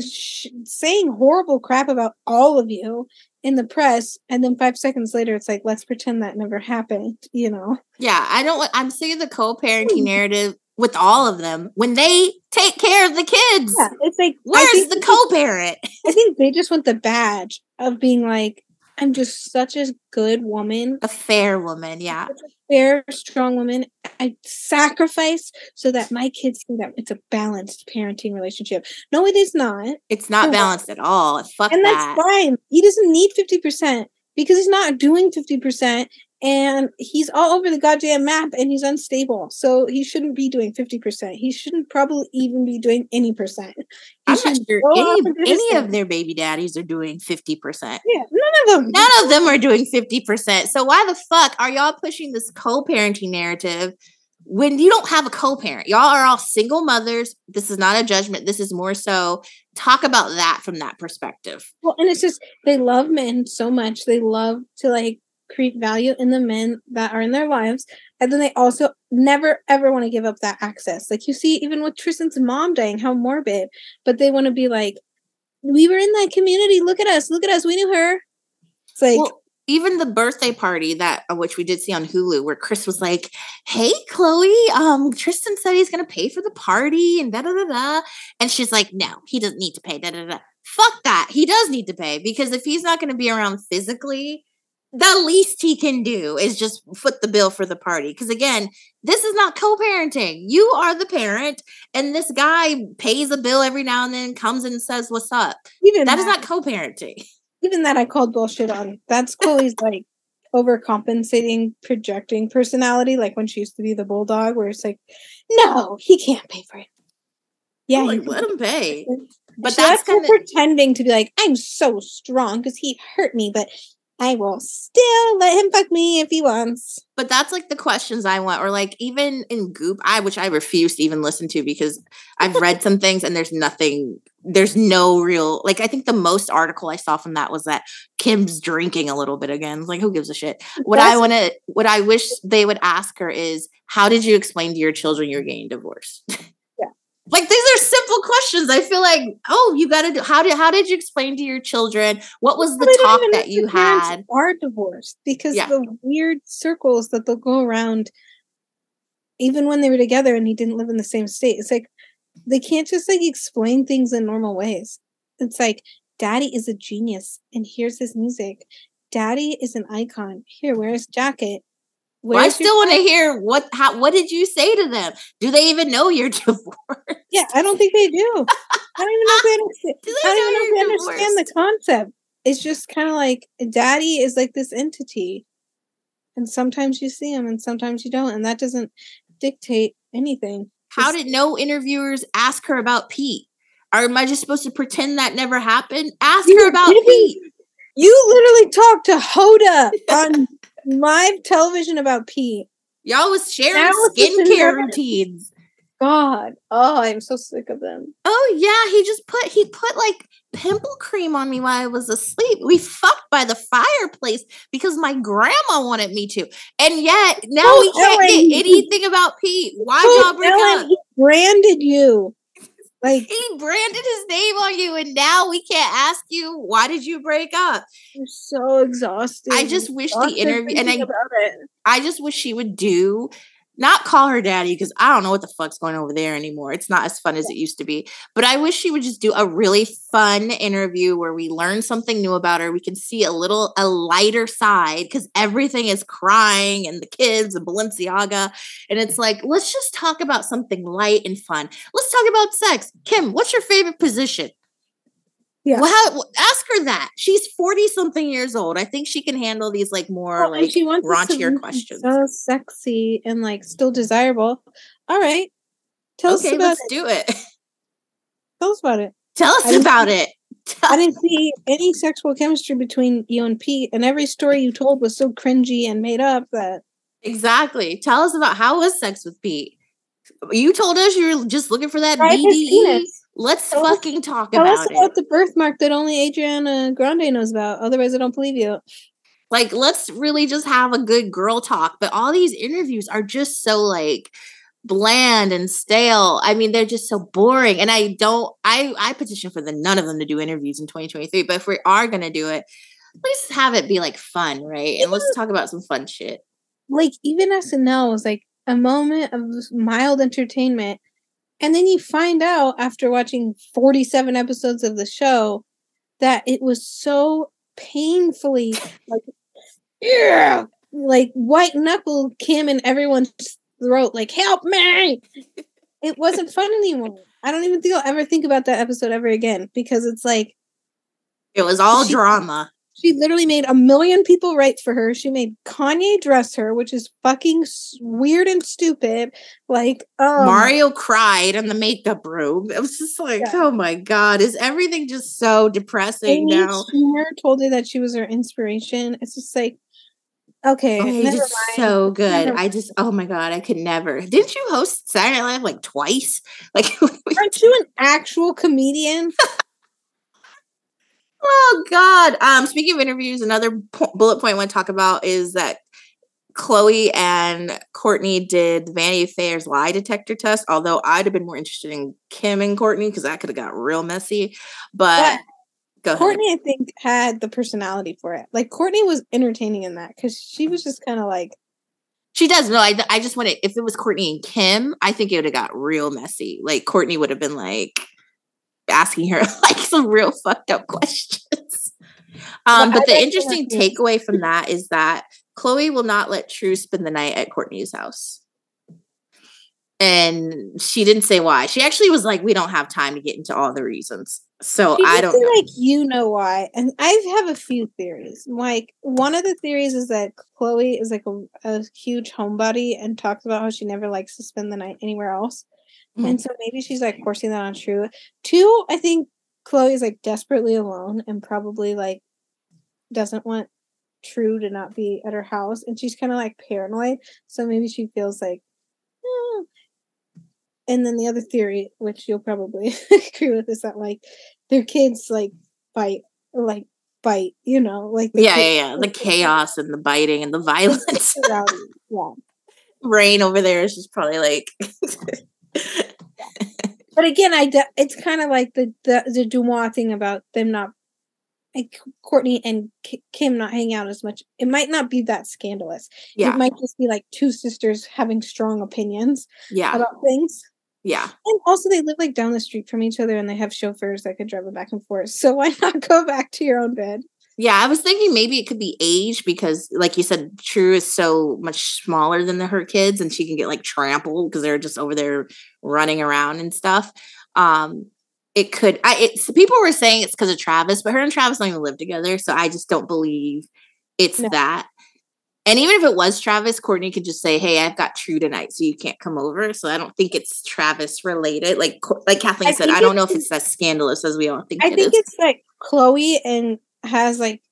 sh- saying horrible crap about all of you in the press and then five seconds later it's like let's pretend that never happened you know? Yeah i don't i'm sick of the co-parenting hmm. narrative with all of them when they take care of the kids. Yeah, it's like where's the co-parent? I think they just want the badge of being like I'm just such a good woman. A fair woman, yeah. a fair, strong woman. I sacrifice so that my kids see that it's a balanced parenting relationship. No, it is not. It's not balanced at all. Fuck and that. that's fine. He doesn't need 50% because he's not doing 50% and he's all over the goddamn map and he's unstable. So he shouldn't be doing 50%. He shouldn't probably even be doing any percent. He I'm not sure any, any of their baby daddies are doing 50%. Yeah, none of them. None of them are doing 50%. So why the fuck are y'all pushing this co-parenting narrative when you don't have a co-parent? Y'all are all single mothers. This is not a judgment. This is more so talk about that from that perspective. Well, and it's just they love men so much. They love to like create value in the men that are in their lives. And then they also never ever want to give up that access. Like you see, even with Tristan's mom dying, how morbid, but they want to be like, we were in that community. Look at us. Look at us. We knew her. It's like, well, even the birthday party that uh, which we did see on Hulu, where Kris was like, "Hey, Khloé, um, Tristan said he's gonna pay for the party and da da da da," and she's like, "No, he doesn't need to pay." Da da da. Fuck that. He does need to pay because if he's not gonna be around physically, the least he can do is just foot the bill for the party. Because again, this is not co-parenting. You are the parent, and this guy pays a bill every now and then, comes and says, "What's up?" Even that, that is not co-parenting. Even that, I called bullshit on. That's Khloé's like overcompensating, projecting personality, like when she used to be the bulldog, where it's like, "No, he can't pay for it." Yeah, like, let him pay. But that's, that's kind of pretending to be like, "I'm so strong because he hurt me," but I will still let him fuck me if he wants. But that's like the questions I want, or like even in Goop, I which I refuse to even listen to because I've read some things and there's nothing, there's no real like. I think the most article I saw from that was that Kim's drinking a little bit again. Like, who gives a shit? What That's- I want to, what I wish they would ask her is, how did you explain to your children you're getting divorced? Like these are simple questions. I feel like, oh, you got to do. How did how did you explain to your children what was the talk that you had? Are divorced because Yeah. the weird circles that they'll go around, even when they were together and he didn't live in the same state. It's like they can't just like explain things in normal ways. It's like Daddy is a genius, and here's his music. Daddy is an icon. Here, wear his jacket. Well, I still want to hear what how what did you say to them? Do they even know you're divorced? Yeah, I don't think they do. I don't even know if they understand. Do I they don't know even know if they understand the concept. It's just kind of like daddy is like this entity. And sometimes you see him and sometimes you don't. And that doesn't dictate anything. How did no interviewers ask her about Pete? Or am I just supposed to pretend that never happened? Ask her about didn't. Pete. You literally talked to Hoda on live television about Pete. Y'all was sharing it's skincare routines. God. Oh, I'm so sick of them. Oh yeah, he just put he put like pimple cream on me while I was asleep. We fucked by the fireplace because my grandma wanted me to. And yet now Oh, we can't Ellen. get anything about Pete. Why Oh, y'all break Ellen, up? He branded you. Like, He branded his name on you, and now we can't ask you why did you break up. I'm so exhausted. I just wish the interview, and I about it. I just wish she would do not call her daddy because I don't know what the fuck's going over there anymore. It's not as fun as it used to be. But I wish she would just do a really fun interview where we learn something new about her. We can see a little a lighter side because everything is crying and the kids and Balenciaga. And it's like, let's just talk about something light and fun. Let's talk about sex. Kim, what's your favorite position? Yeah. Well, how, ask her that. She's 40 something years old. I think she can handle these like more oh, Well, like she wants raunchier questions. So sexy and like still desirable. All right. Tell us about let's it. do it. Tell us about it. Tell us about it. I didn't see any sexual chemistry between you and Pete, and every story you told was so cringy and made up that exactly. Tell us about how was sex with Pete. You told us you were just looking for that BDE. Let's Tell us- fucking talk Tell us about about it. the birthmark that only Adriana Grande knows about. Otherwise, I don't believe you. Like, let's really just have a good girl talk. But all these interviews are just so like bland and stale. I mean, they're just so boring. And I don't. I I petition for the none of them to do interviews in 2023. But if we are gonna do it, let's have it be like fun, right? And let's talk about some fun shit. Like even SNL was like a moment of mild entertainment, and then you find out after watching forty-seven episodes of the show that it was so painfully like yeah, like white knuckle Kim in everyone's throat, like help me. It wasn't fun anymore. I don't even think I'll ever think about that episode ever again because it's like It was all She- drama. She literally made a million people write for her. She made Kanye dress her, which is fucking weird and stupid. Like um, Mario cried in the makeup room. It was just like, Yeah. oh my god, is everything just so depressing Amy now? Schumer told her that she was her inspiration. It's just like, okay, Oh, never just so good. I just, oh my god, I could never. Didn't you host Saturday Night Live like twice? Like, Aren't you an actual comedian? Oh god. Um, speaking of interviews, another po- bullet point I want to talk about is that Khloé and Kourtney did Vanity Fair's lie detector test. Although I'd have been more interested in Kim and Kourtney because that could have got real messy. But go ahead. Kourtney, I think, had the personality for it. Like Kourtney was entertaining in that because she was just kind of like, She does. No, I, I just want to, if it was Kourtney and Kim, I think it would have got real messy. Like Kourtney would have been like asking her like some real fucked up questions. Um, But the interesting takeaway from that is that Khloé will not let True spend the night at Kourtney's house. And she didn't say why. She actually was like, we don't have time to get into all the reasons. So She I don't know. Like you know why, and I have a few theories. Like one of the theories is that Khloé is like a, a huge homebody and talks about how she never likes to spend the night anywhere else, Mhm. and so maybe she's like forcing that on True. Two, I think Khloé is like desperately alone and probably like doesn't want True to not be at her house, and she's kind of like paranoid. So maybe she feels like. "Oh." And then the other theory, which you'll probably agree with, is that like their kids like fight like bite, you know, like the Yeah, yeah, kids- yeah. The chaos and the biting and the violence. Yeah. Reign over there is just probably like But again, I it's kind of like the the the DeuxMoi thing about them not like Kourtney and Kim not hanging out as much. It might not be that scandalous. yeah, It might just be like two sisters having strong opinions yeah, about things. yeah. And also, they live like down the street from each other, and they have chauffeurs that could drive them back and forth. So why not go back to your own bed? Yeah, I was thinking maybe it could be age because, like you said, True is so much smaller than the, her kids, and she can get like trampled because they're just over there running around and stuff. Um, it could. I it's people were saying it's because of Travis, but her and Travis don't even live together, so I just don't believe it's No. that. And even if it was Travis, Kourtney could just say, "Hey, I've got True tonight, so you can't come over." So I don't think it's Travis related. Like like Kathleen I said, I don't know if it's- as scandalous as we all think. I it think is. it's like Khloé and has like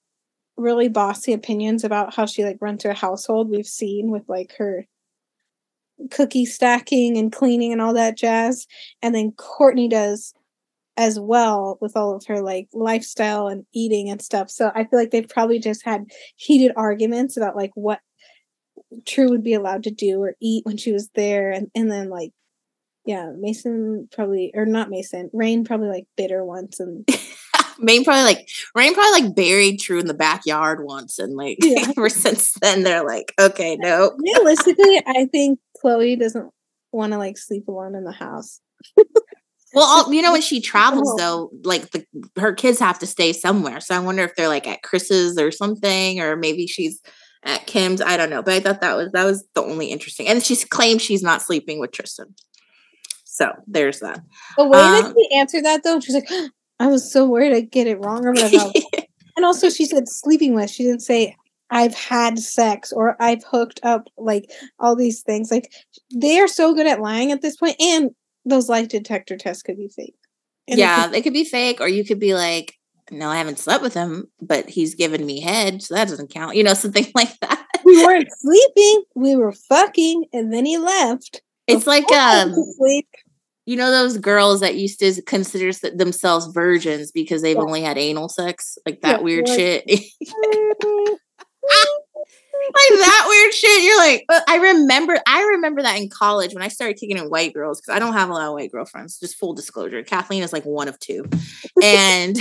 really bossy opinions about how she like runs her household. We've seen with like her cookie stacking and cleaning and all that jazz. And then Kourtney does as well with all of her like lifestyle and eating and stuff. So I feel like they've probably just had heated arguments about like what True would be allowed to do or eat when she was there and, and then like yeah, Mason probably or not Mason, Reign probably like bitter once and Reign probably like Reign probably like buried True in the backyard once, and like Yeah. ever since then they're like, okay, no, realistically, I think Khloé doesn't want to like sleep alone in the house. Well, all, you know, when she travels Oh. though, like the her kids have to stay somewhere. So I wonder if they're like at Kris's or something, or maybe she's at Kim's. I don't know, but I thought that was that was the only interesting. And she's claimed she's not sleeping with Tristan. So there's that. The way that Um, she answered that though, she's like, I was so worried I'd get it wrong or whatever. and also, she said sleeping with. She didn't say I've had sex or I've hooked up. Like all these things. Like they are so good at lying at this point, and those lie detector tests could be fake. And yeah, they could be fake, or you could be like, no, I haven't slept with him, but he's given me head, so that doesn't count. You know, something like that. we weren't sleeping. We were fucking, and then he left. It's like um sleep. You know those girls that used to consider themselves virgins because they've Yeah. only had anal sex? Like that Yeah, weird like- shit? Like that weird shit? You're like uh, i remember i remember that in college when i started kicking in white girls because i don't have a lot of white girlfriends just full disclosure. Kathleen is like one of two. And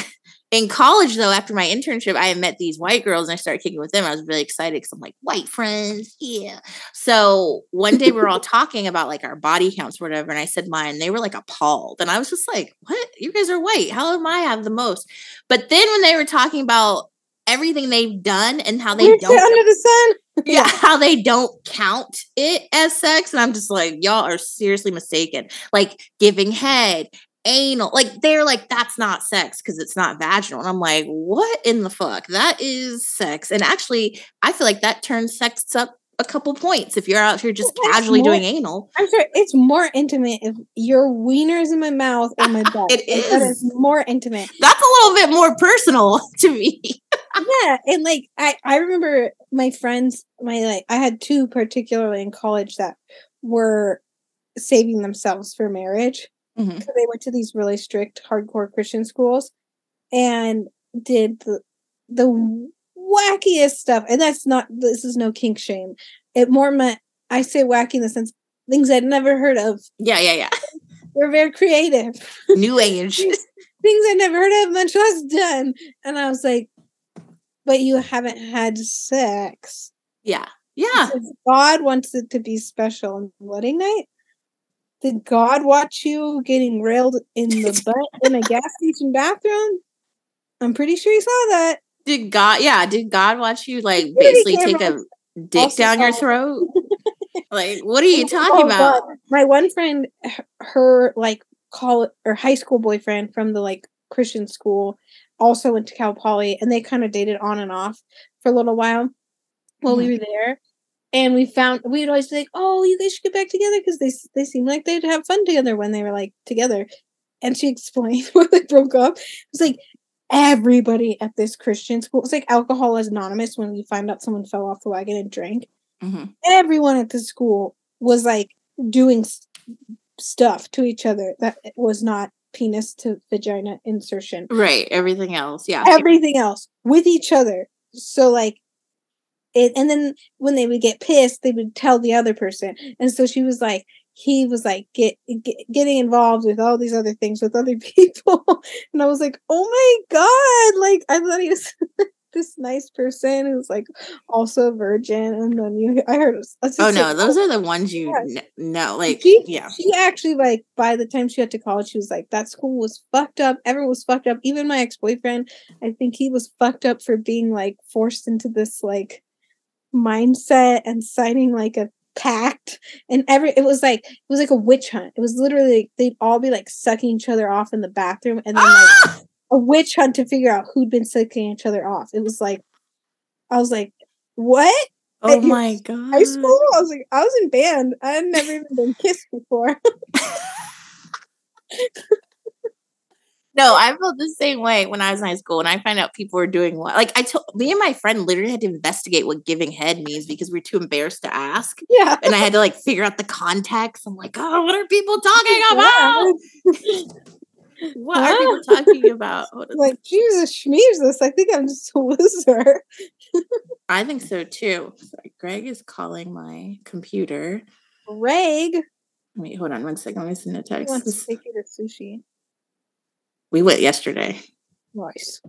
in college though after my internship i met these white girls and i started kicking with them i was really excited because i'm like white friends yeah so one day we're all talking about like our body counts or whatever and i said mine they were like appalled and i was just like what you guys are white how am i have the most but then when they were talking about everything they've done and how they shit don't under the sun. yeah, how they don't count it as sex. And I'm just like, y'all are seriously mistaken. Like giving head, anal, like they're like, that's not sex because it's not vaginal. And I'm like, what in the fuck? That is sex. And actually, I feel like that turns sex up a couple points if you're out here just casually more- doing anal. I'm sure it's more intimate if your wiener is in my mouth or my butt. it is. That is is more intimate. That's a little bit more personal to me. yeah, and like I I remember my friends, my like I had two particularly in college that were saving themselves for marriage. Mhm. So they went to these really strict hardcore Christian schools and did the the wackiest stuff. And that's not this is no kink shame. It more meant I say wacky in the sense things I'd never heard of. Yeah, yeah, yeah. They're very creative. New age. things I never heard of, much less done. And I was like, but you haven't had sex. Yeah. Yeah. Because God wants it to be special on wedding night. Did God watch you getting railed in the butt in a gas station bathroom? I'm pretty sure he saw that. Did God, yeah, did God watch you like Security basically take a dick also down your throat? like, what are you talking Oh, about? My one friend, her like call or high school boyfriend from the like Christian school, also went to Cal Poly, and they kind of dated on and off for a little while while we mm-hmm. were there. And we found we'd always be like, "Oh, you guys should get back together because they they seem like they'd have fun together when they were like together." And she explained when they broke up. It was like everybody at this Christian school. It's like alcohol is anonymous when you find out someone fell off the wagon and drank. Mm-hmm. Everyone at the school was like doing s- stuff to each other that was not penis to vagina insertion. Right. Everything else. Yeah. Everything else with each other. So like it and then when they would get pissed, they would tell the other person. And so she was like he was like get, get getting involved with all these other things with other people and i was like oh my god like i thought he was this nice person who's like also a virgin and then you i heard oh no oh those are the ones you Yeah. kn- know like she, yeah she actually like by the time she got to college she was like that school was fucked up everyone was fucked up even my ex-boyfriend i think he was fucked up for being like forced into this like mindset and signing like a pact and every it was like it was like a witch hunt. It was literally like, they'd all be like sucking each other off in the bathroom and then like Ah! a witch hunt to figure out who'd been sucking each other off. It was like i was like what? Oh at my god high school? I was like i was in band. I had never even been kissed before no i felt the same way when i was in high school and i find out people were doing what like i told me and my friend literally had to investigate what giving head means because we are too embarrassed to ask. Yeah. And i had to like figure out the context. I'm like oh what are people talking about? What are people talking about? Like jesus schmears i think i'm just a loser. I think so too. Sorry, greg is calling my computer. Greg? Wait hold on one second. Let me send a he text. wants to take you to sushi we went yesterday. Nice.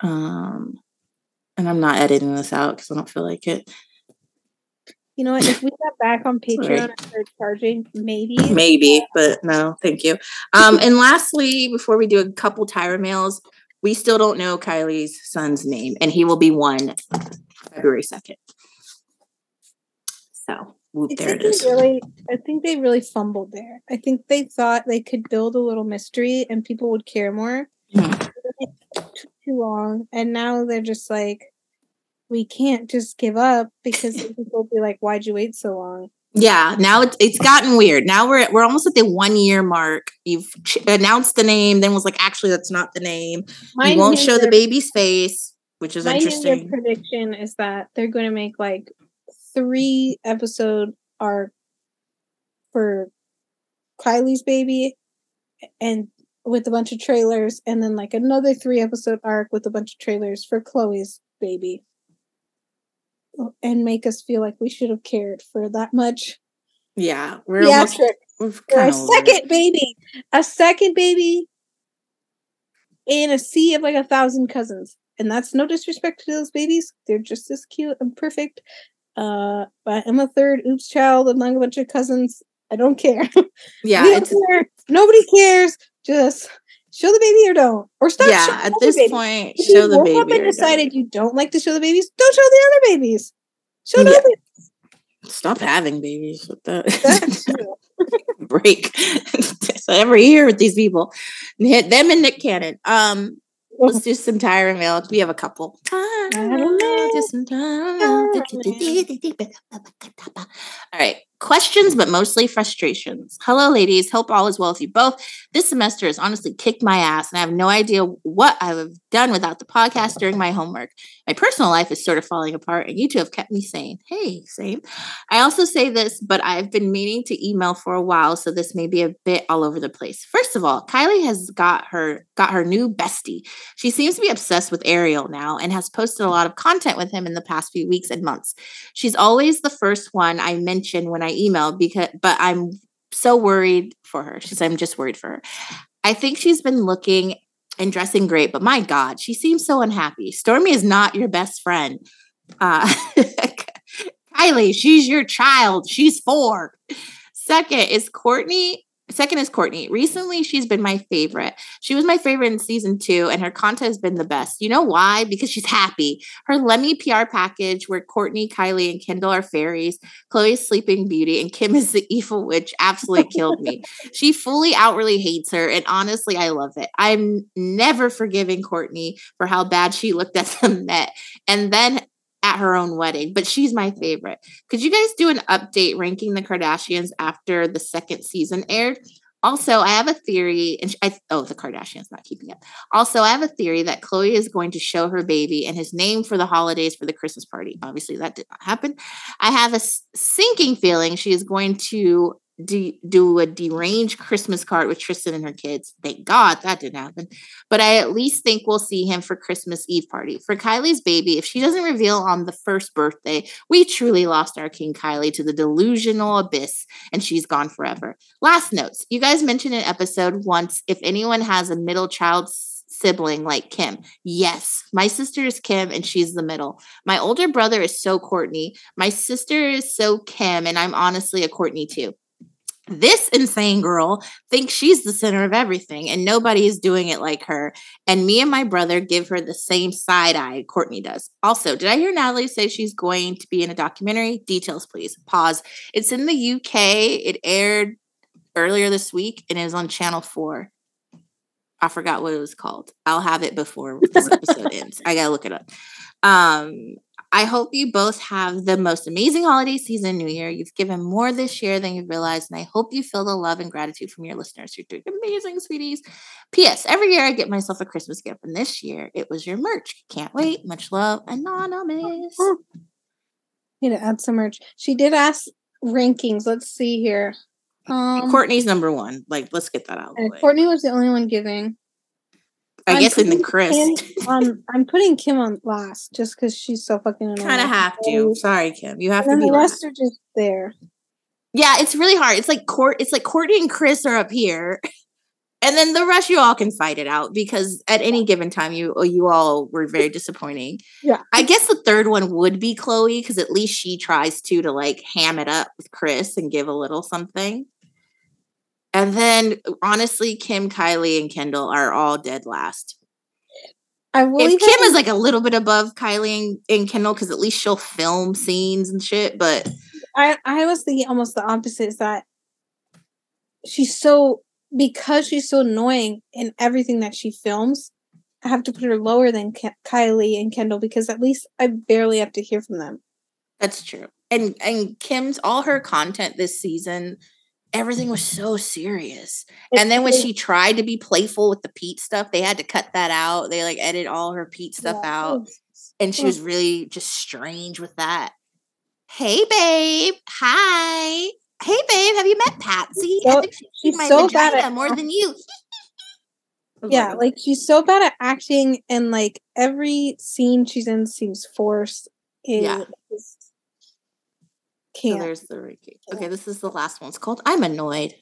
Um and i'm not editing this out because i don't feel like it. You know what? If we got back on patreon Sorry. and started charging maybe. Maybe but no thank you. Um and lastly before we do a couple tyra mails we still don't know kylie's son's name and he will be one february 2nd so whoop, I there think it is they really, I think they really fumbled there. I think they thought they could build a little mystery and people would care more. Too long, and now they're just like, we can't just give up because people will be like, "Why'd you wait so long?" yeah now it's, it's gotten weird now we're we're almost at the one year mark you've ch- announced the name then was like actually that's not the name you won't show the baby's face which is My New Year interesting prediction is that they're going to make like three episode arc for Kylie's baby, and with a bunch of trailers, and then like another three episode arc with a bunch of trailers for Khloé's baby, and make us feel like we should have cared for that much. yeah we're almost we're for a kinda it. second baby, a second baby in a sea of like a thousand cousins. And that's no disrespect to those babies. They're just as cute and perfect. Uh, but I'm a third oops child among a bunch of cousins. I don't care. yeah don't care. Nobody cares. Just show the baby or don't. Or stop yeah at this babies. point If show the baby up and or don't. decided you don't like to show the babies, don't show the other babies. Show Yeah. the stop having babies with that break so every year with these people hit them and nick cannon um let's do some tyra mail we have a couple. All right questions but mostly frustrations hello ladies hope all is well with you both this semester has honestly kicked my ass and i have no idea what i have done without the podcast during my homework my personal life is sort of falling apart and you two have kept me sane hey same I also say this, but I've been meaning to email for a while, so this may be a bit all over the place. First of all, Kylie has got her got her new bestie. She seems to be obsessed with Ariel now and has posted a lot of content with him in the past few weeks and months. She's always the first one I mention when I email because but I'm so worried for her. She's I'm just worried for her. I think she's been looking and dressing great, but my God, she seems so unhappy. Stormy is not your best friend. Uh, Kylie, she's your child. She's four. Second is Kourtney. Second is Kourtney. Recently, she's been my favorite. She was my favorite in season two, and her content has been the best. You know why? Because she's happy. Her Lemme PR package, where Kourtney, Kylie, and Kendall are fairies, Khloé's Sleeping Beauty, and Kim is the evil witch, absolutely killed me. She fully outwardly hates her, and honestly, I love it. I'm never forgiving Kourtney for how bad she looked at the Met, and then at her own wedding, but she's my favorite. Could you guys do an update ranking the Kardashians after the second season aired? Also, I have a theory, and I oh the Kardashians not keeping up. Also, I have a theory that Khloé is going to show her baby and his name for the holidays for the Christmas party. Obviously, that did not happen. I have a sinking feeling she is going to de- do a deranged Christmas card with Tristan and her kids. Thank God that didn't happen. But I at least think we'll see him for Christmas Eve party. For Kylie's baby, if she doesn't reveal on the first birthday, we truly lost our King Kylie to the delusional abyss and she's gone forever. Last notes. You guys mentioned in episode once if anyone has a middle child sibling like Kim. Yes, my sister is Kim and she's the middle. My older brother is so Kourtney. My sister is so Kim, and I'm honestly a Kourtney too this insane girl thinks she's the center of everything and nobody is doing it like her. And me and my brother give her the same side eye Kourtney does. Also, did I hear Natalie say she's going to be in a documentary? Details, please. Pause. It's in the UK. It aired earlier this week and it was on Channel 4. I forgot what it was called. I'll have it before this episode ends. I gotta look it up. Um, I hope you both have the most amazing holiday season, New Year. You've given more this year than you've realized, and I hope you feel the love and gratitude from your listeners. You're doing amazing, sweeties. P.S. Every year I get myself a Christmas gift, and this year it was your merch. Can't wait. Much love, Anonymous. Need to add some merch. She did ask rankings. Let's see here. Um, Kourtney's number one. Like, let's get that out. Kourtney was the only one giving. I I'm guess in the Kris. Kim, um, I'm putting Kim on last just because she's so fucking annoying. Kind of have to. Sorry, Kim. You have and to be. The rest last. are just there. Yeah, it's really hard. It's like court. It's like Kourtney and Kris are up here, and then the rest you all can fight it out because at any given time you you all were very disappointing. yeah, I guess the third one would be Khloé because at least she tries to to like ham it up with Kris and give a little something. And then honestly, Kim, Kylie, and Kendall are all dead last. I will if Kim is like a little bit above Kylie and, and Kendall because at least she'll film scenes and shit. But I I was thinking almost the opposite is that she's so because she's so annoying in everything that she films. I have to put her lower than Ke- Kylie and Kendall because at least I barely have to hear from them. That's true. And and Kim's all her content this season everything was so serious. and then when she tried to be playful with the Pete stuff, they had to cut that out. They like edit all her Pete stuff yeah. out. And she was really just strange with that. Hey babe. Hi. Hey babe, have you met Patsy? So, she's my so bad at more than you. yeah, like she's so bad at acting and like every scene she's in seems forced. yeah. Can't. So there's the ranking. Okay, this is the last one. It's called I'm Annoyed.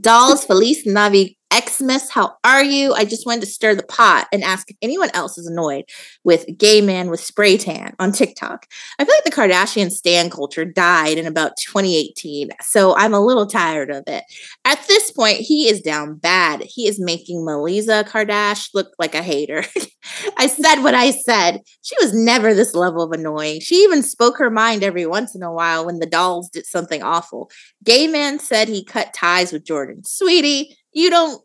Dolls Felice, Navi Xmas, how are you? I just wanted to stir the pot and ask if anyone else is annoyed with gay man with spray tan on TikTok. I feel like the Kardashian stan culture died in about 2018, so I'm a little tired of it. At this point, he is down bad. He is making Melissa Kardashian look like a hater. I said what I said. She was never this level of annoying. She even spoke her mind every once in a while when the dolls did something awful. Gay man said he cut ties with Jordyn. Sweetie, you don't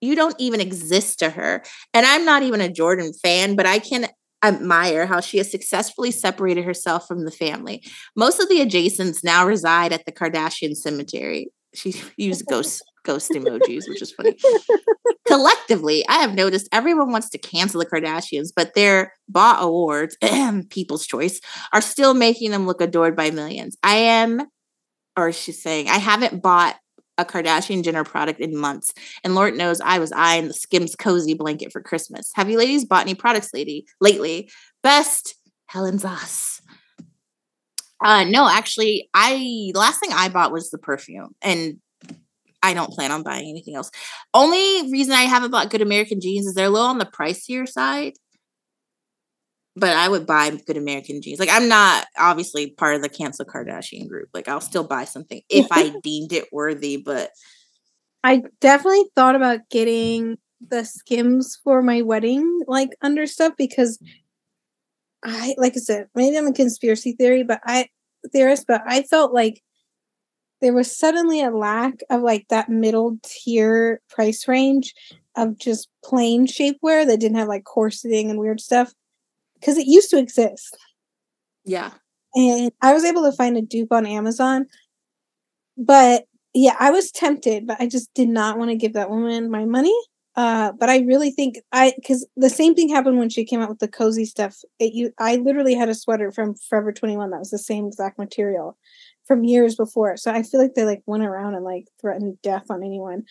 you don't even exist to her. And I'm not even a Jordan fan, but I can admire how she has successfully separated herself from the family. Most of the adjacents now reside at the Kardashian cemetery. She used ghost ghost emojis, which is funny. Collectively, I have noticed everyone wants to cancel the Kardashians, but their bought awards, People's Choice, are still making them look adored by millions. I am, or she's saying, I haven't bought a Kardashian Jenner product in months. And Lord knows I was eyeing the Skims cozy blanket for Christmas. Have you ladies bought any products lady lately? Best Helen Zoss. Uh no, actually, I last thing I bought was the perfume. And I don't plan on buying anything else. Only reason I haven't bought good American jeans is they're little on the pricier side but I would buy good American jeans. Like I'm not obviously part of the cancel Kardashian group. Like I'll still buy something if I deemed it worthy, but I definitely thought about getting the skims for my wedding like under stuff because I like I said, maybe I'm a conspiracy theory, but I theorist, but I felt like there was suddenly a lack of like that middle tier price range of just plain shapewear that didn't have like corseting and weird stuff because it used to exist. Yeah. And I was able to find a dupe on Amazon, but yeah, I was tempted, but I just did not want to give that woman my money. Uh, but I really think I because the same thing happened when she came out with the cozy stuff. It, you, I literally had a sweater from Forever Twenty One that was the same exact material from years before. So I feel like they like went around and like threatened death on anyone.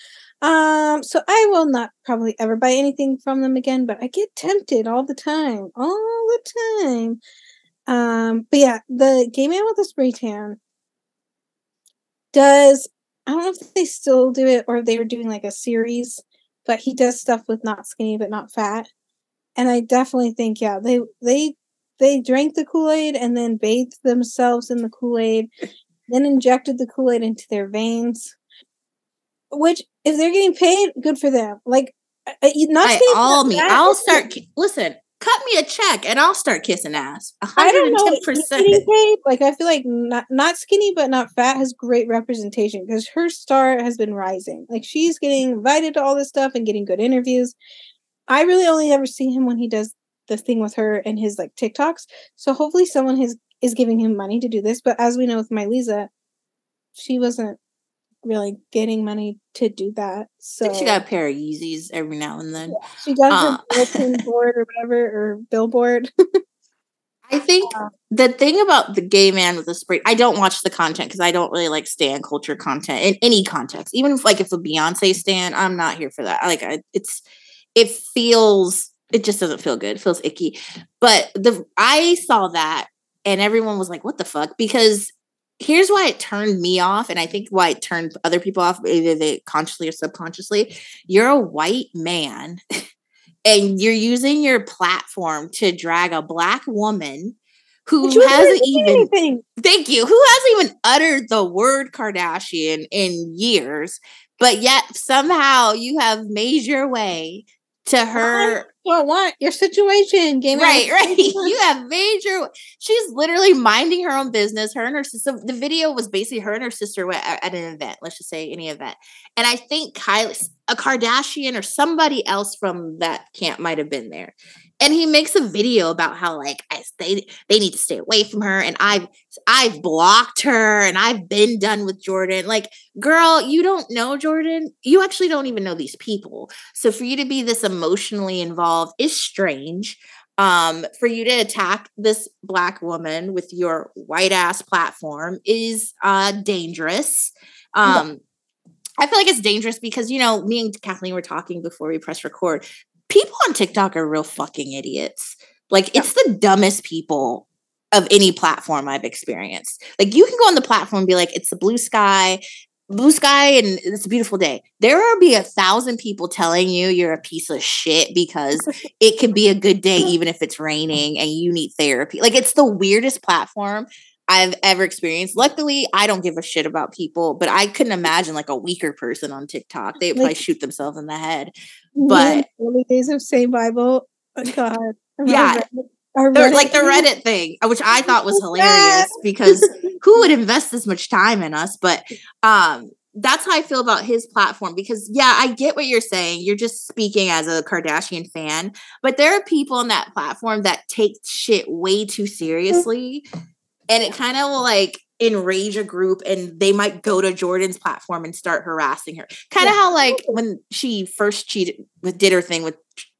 Um, so I will not probably ever buy anything from them again, but I get tempted all the time, all the time. Um, but yeah, the gay man with the spray tan does I don't know if they still do it or if they were doing like a series but he does stuff with not skinny but not fat. And I definitely think, yeah, they they they drank the Kool-Aid and then bathed themselves in the Kool-Aid, then injected the Kool-Aid into their veins. Which, if they're getting paid, good for them. Like, uh, uh, not By all me, I'll start. Listen, cut me a check and I'll start kissing ass. 110%. I don't know. Like I feel like not not skinny but not fat has great representation because her star has been rising. Like she's getting invited to all this stuff and getting good interviews. I really only ever see him when he does the thing with her and his like TikToks. So hopefully someone has is giving him money to do this. But as we know with my Lisa, she wasn't really getting money to do that. So she got a pair of Yeezys every now and then. Yeah, she does uh, her bulletin board or whatever or billboard. I think uh, the thing about the gay man with the spray, I don't watch the content because I don't really like stand culture content in any context. Even if like if a Beyonce stand, I'm not here for that. Like I, it's it feels it just doesn't feel good. It feels icky. But the I saw that and everyone was like, "What the fuck?" Because here's why it turned me off and i think why it turned other people off either they consciously or subconsciously you're a white man and you're using your platform to drag a black woman who hasn't even anything. thank you who hasn't even uttered the word kardashian in years but yet somehow you have made your way to her well what your situation game right right. You have major she's literally minding her own business. Her and her sister the video was basically her and her sister were at, at an event let's just say any event. And i think kylie a kardashian or somebody else from that camp might have been there and he makes a video about how like I, they they need to stay away from her and I've I've blocked her and I've been done with jordan. Like girl you don't know jordan. You actually don't even know these people. So for you to be this emotionally involved is strange. Um for you to attack this black woman with your white ass platform is uh dangerous. Um yeah. I feel like it's dangerous because, you know, me and Kathleen were talking before we press record on TikTok are real fucking idiots. Like it's the dumbest people of any platform I've experienced. Like you can go on the platform and be like, it's the blue sky, blue sky, and it's a beautiful day. There will be a thousand people telling you you're a piece of shit because it could be a good day even if it's raining and you need therapy. Like it's the weirdest platform. I've ever experienced. Luckily, I don't give a shit about people, but I couldn't imagine like a weaker person on TikTok. They'd probably like, shoot themselves in the head. But early days of Say Bible, oh God, yeah, Reddit, like the Reddit thing, which I thought was hilarious because who would invest this much time in us? But um, that's how I feel about his platform because yeah, I get what you're saying. You're just speaking as a Kardashian fan, but there are people on that platform that take shit way too seriously. And it kind of will like enrage a group and they might go to Jordan's platform and start harassing her. Kind of yeah. how like when she first cheated with did her thing with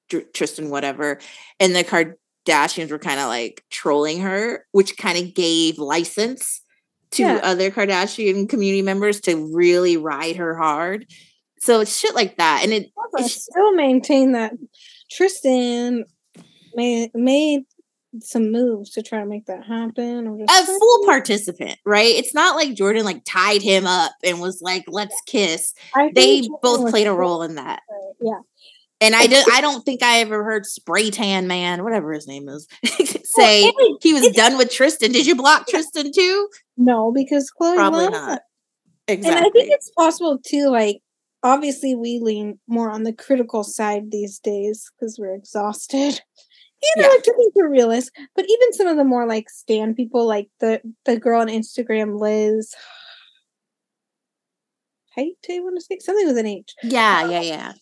Tr- Tristan whatever and the Kardashians were kind of like trolling her, which kind of gave license to yeah. other Kardashian community members to really ride her hard. So it's shit like that. And it I still maintain that Tristan made made some moves to try to make that happen. a full participant, right? It's not like Jordan like tied him up and was like, "Let's kiss." They both played a role in that. Yeah. And I did. I don't think I ever heard Spray Tan Man, whatever his name is, say well, he was done with Tristan. Did you block Tristan too? No, because Khloé probably not. Exactly. And I think it's possible too. Like, obviously, we lean more on the critical side these days because we're exhausted you know, yeah. like to think you're realist. But even some of the more like stand people, like the the girl on Instagram, Liz. You want to say something with an H? Yeah, um, yeah, yeah.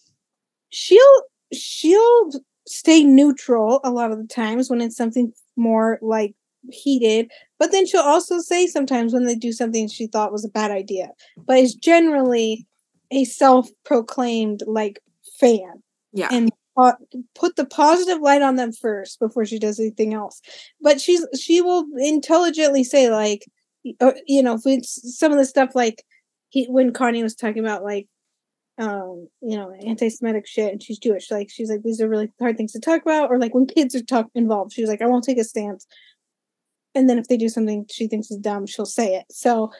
She'll she'll stay neutral a lot of the times when it's something more like heated, but then she'll also say sometimes when they do something she thought was a bad idea, but is generally a self-proclaimed like fan. Yeah. And put the positive light on them first before she does anything else. But she's she will intelligently say like, you know, some of the stuff like he when Kanye was talking about like um you know anti-semitic shit and she's jewish like she's like these are really hard things to talk about or like when kids are talk involved she's like i won't take a stance and then if they do something she thinks is dumb she'll say it so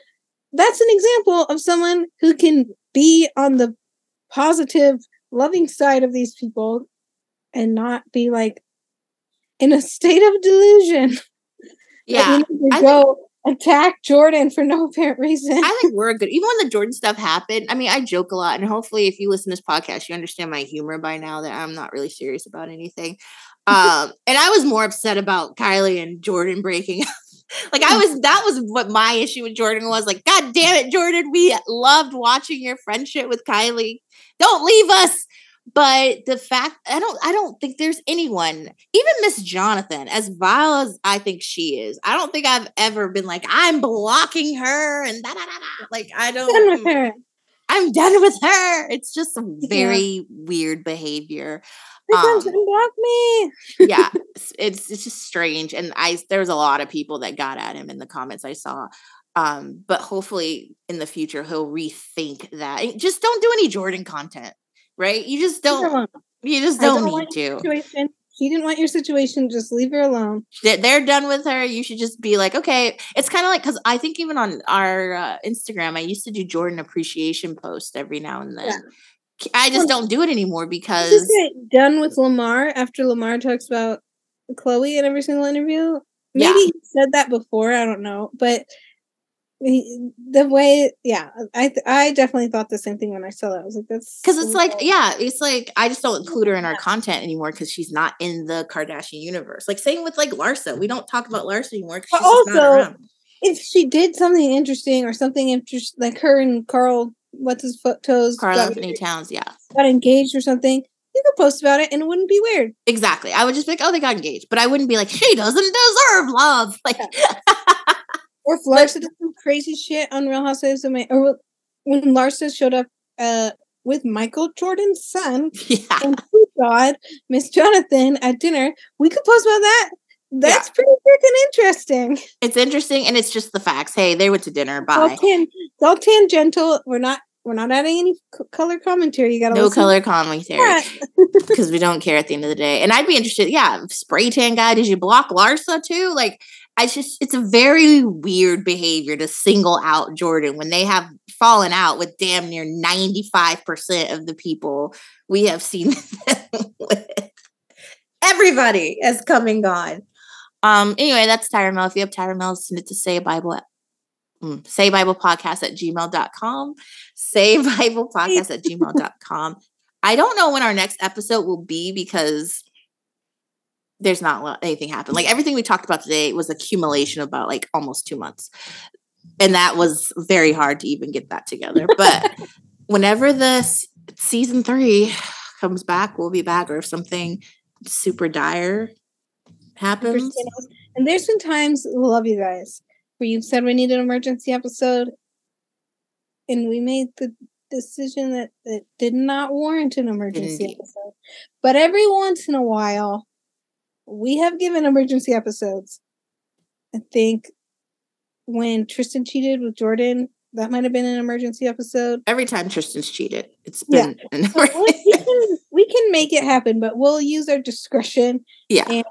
that's an example of someone who can be on the positive loving side of these people and not be like in a state of delusion yeah I go attack Jordan for no apparent reason. I think we're good. Even when the Jordan stuff happened, I mean, I joke a lot, and hopefully, if you listen to this podcast, you understand my humor by now that I'm not really serious about anything. Um, and I was more upset about Kylie and Jordan breaking up. Like I was, that was what my issue with Jordan was. Like, God damn it, Jordan, we loved watching your friendship with Kylie. Don't leave us. But the fact I don't I don't think there's anyone, even Miss Jonathan, as vile as I think she is, I don't think I've ever been like, I'm blocking her and da da da da. Like I don't done with her. I'm done with her. It's just very yeah. weird behavior. Um, block me. yeah, it's it's just strange. And I there was a lot of people that got at him in the comments I saw. Um, but hopefully in the future he'll rethink that. Just don't do any Jordan content right? You just don't. You just don't, don't need to. Situation. She didn't want your situation. Just leave her alone. They're done with her. You should just be like, okay. It's kind of like because I think even on our uh, Instagram, I used to do Jordan appreciation posts every now and then. Yeah. I just don't do it anymore because done with Lamar after Lamar talks about Khloé in every single interview. Maybe yeah. he said that before. I don't know, but the way yeah i i definitely thought the same thing when i saw that i was like that's because it's like yeah it's like i just don't include her in our content anymore because she's not in the kardashian universe like same with like larsa we don't talk about larsa anymore but also if she did something interesting or something interesting like her and carl what's his foot toes Karl-Anthony Towns yeah got engaged or something you could post about it and it wouldn't be weird. Exactly. I would just be like, oh, they got engaged. But I wouldn't be like, she doesn't deserve love. Like Or if Larsa did some crazy shit on Real Housewives of May, or when Larsa showed up uh, with Michael Jordan's son yeah. and God, Miss Jonathan at dinner, we could post about that. That's yeah. pretty freaking interesting. It's interesting, and it's just the facts. Hey, they went to dinner. Bye. It's all, tan- it's all tangential. We're not we're not adding any c- color commentary. You got no color commentary because we don't care at the end of the day. And I'd be interested. Yeah, spray tan guy. Did you block Larsa too? Like I just it's a very weird behavior to single out Jordan when they have fallen out with damn near 95% of the people we have seen with. Everybody has come and gone. Um, anyway, that's Tyra Mail. If you have Tyra Mail, send it to say Bible mm, say Bible podcast at gmail.com. Say Bible podcast at gmail.com. I don't know when our next episode will be because there's not anything happened. Like everything we talked about today was accumulation of about like almost two months. And that was very hard to even get that together. But whenever this season three comes back, we'll be back. Or if something super dire happens. And there's been times, love you guys, where you said we need an emergency episode. And we made the decision that it did not warrant an emergency episode. But every once in a while, we have given emergency episodes. I think when Tristan cheated with Jordan, that might have been an emergency episode. Every time Tristan's cheated, it's been yeah. we, can, we can make it happen, but we'll use our discretion. Yeah. And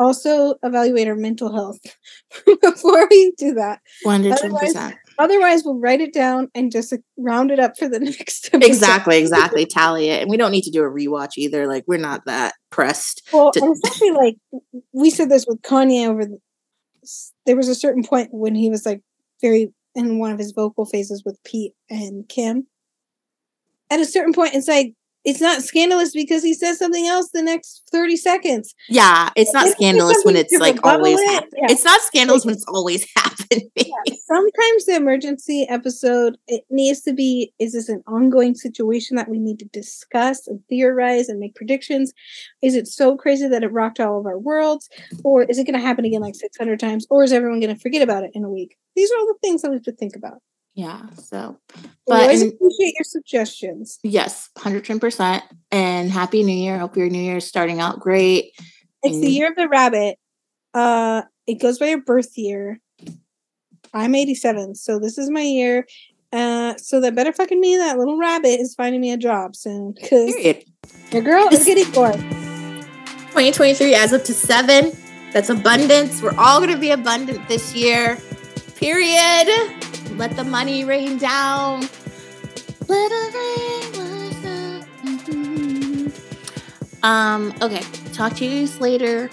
also evaluate our mental health before we do that. 110%. Otherwise, we'll write it down and just round it up for the next episode. Exactly, exactly. Tally it. And we don't need to do a rewatch either. Like, we're not that pressed. Well, to- especially like we said this with Kanye over the, there was a certain point when he was like very in one of his vocal phases with Pete and Kim. At a certain point, it's like it's not scandalous because he says something else the next 30 seconds. Yeah, it's not It's scandalous when it's like always it. happening. Yeah. It's not scandalous when it's always happening. Sometimes the emergency episode it needs to be is this an ongoing situation that we need to discuss and theorize and make predictions? Is it so crazy that it rocked all of our worlds? Or is it going to happen again like 600 times? Or is everyone going to forget about it in a week? These are all the things that we have to think about. Yeah, so But always appreciate your suggestions. yes, 110%. And happy new year. Hope your new year is starting out great. It's the Mm. year of the rabbit. Uh, it goes by your birth year. I'm 87, so this is my year. Uh, so that better fucking mean that little rabbit is finding me a job soon because Period. your girl is getting bored. 2023 as up to seven. That's abundance. We're all going to be abundant this year. Period. Let the money rain down. It rain. it- Um, okay. Talk to you later.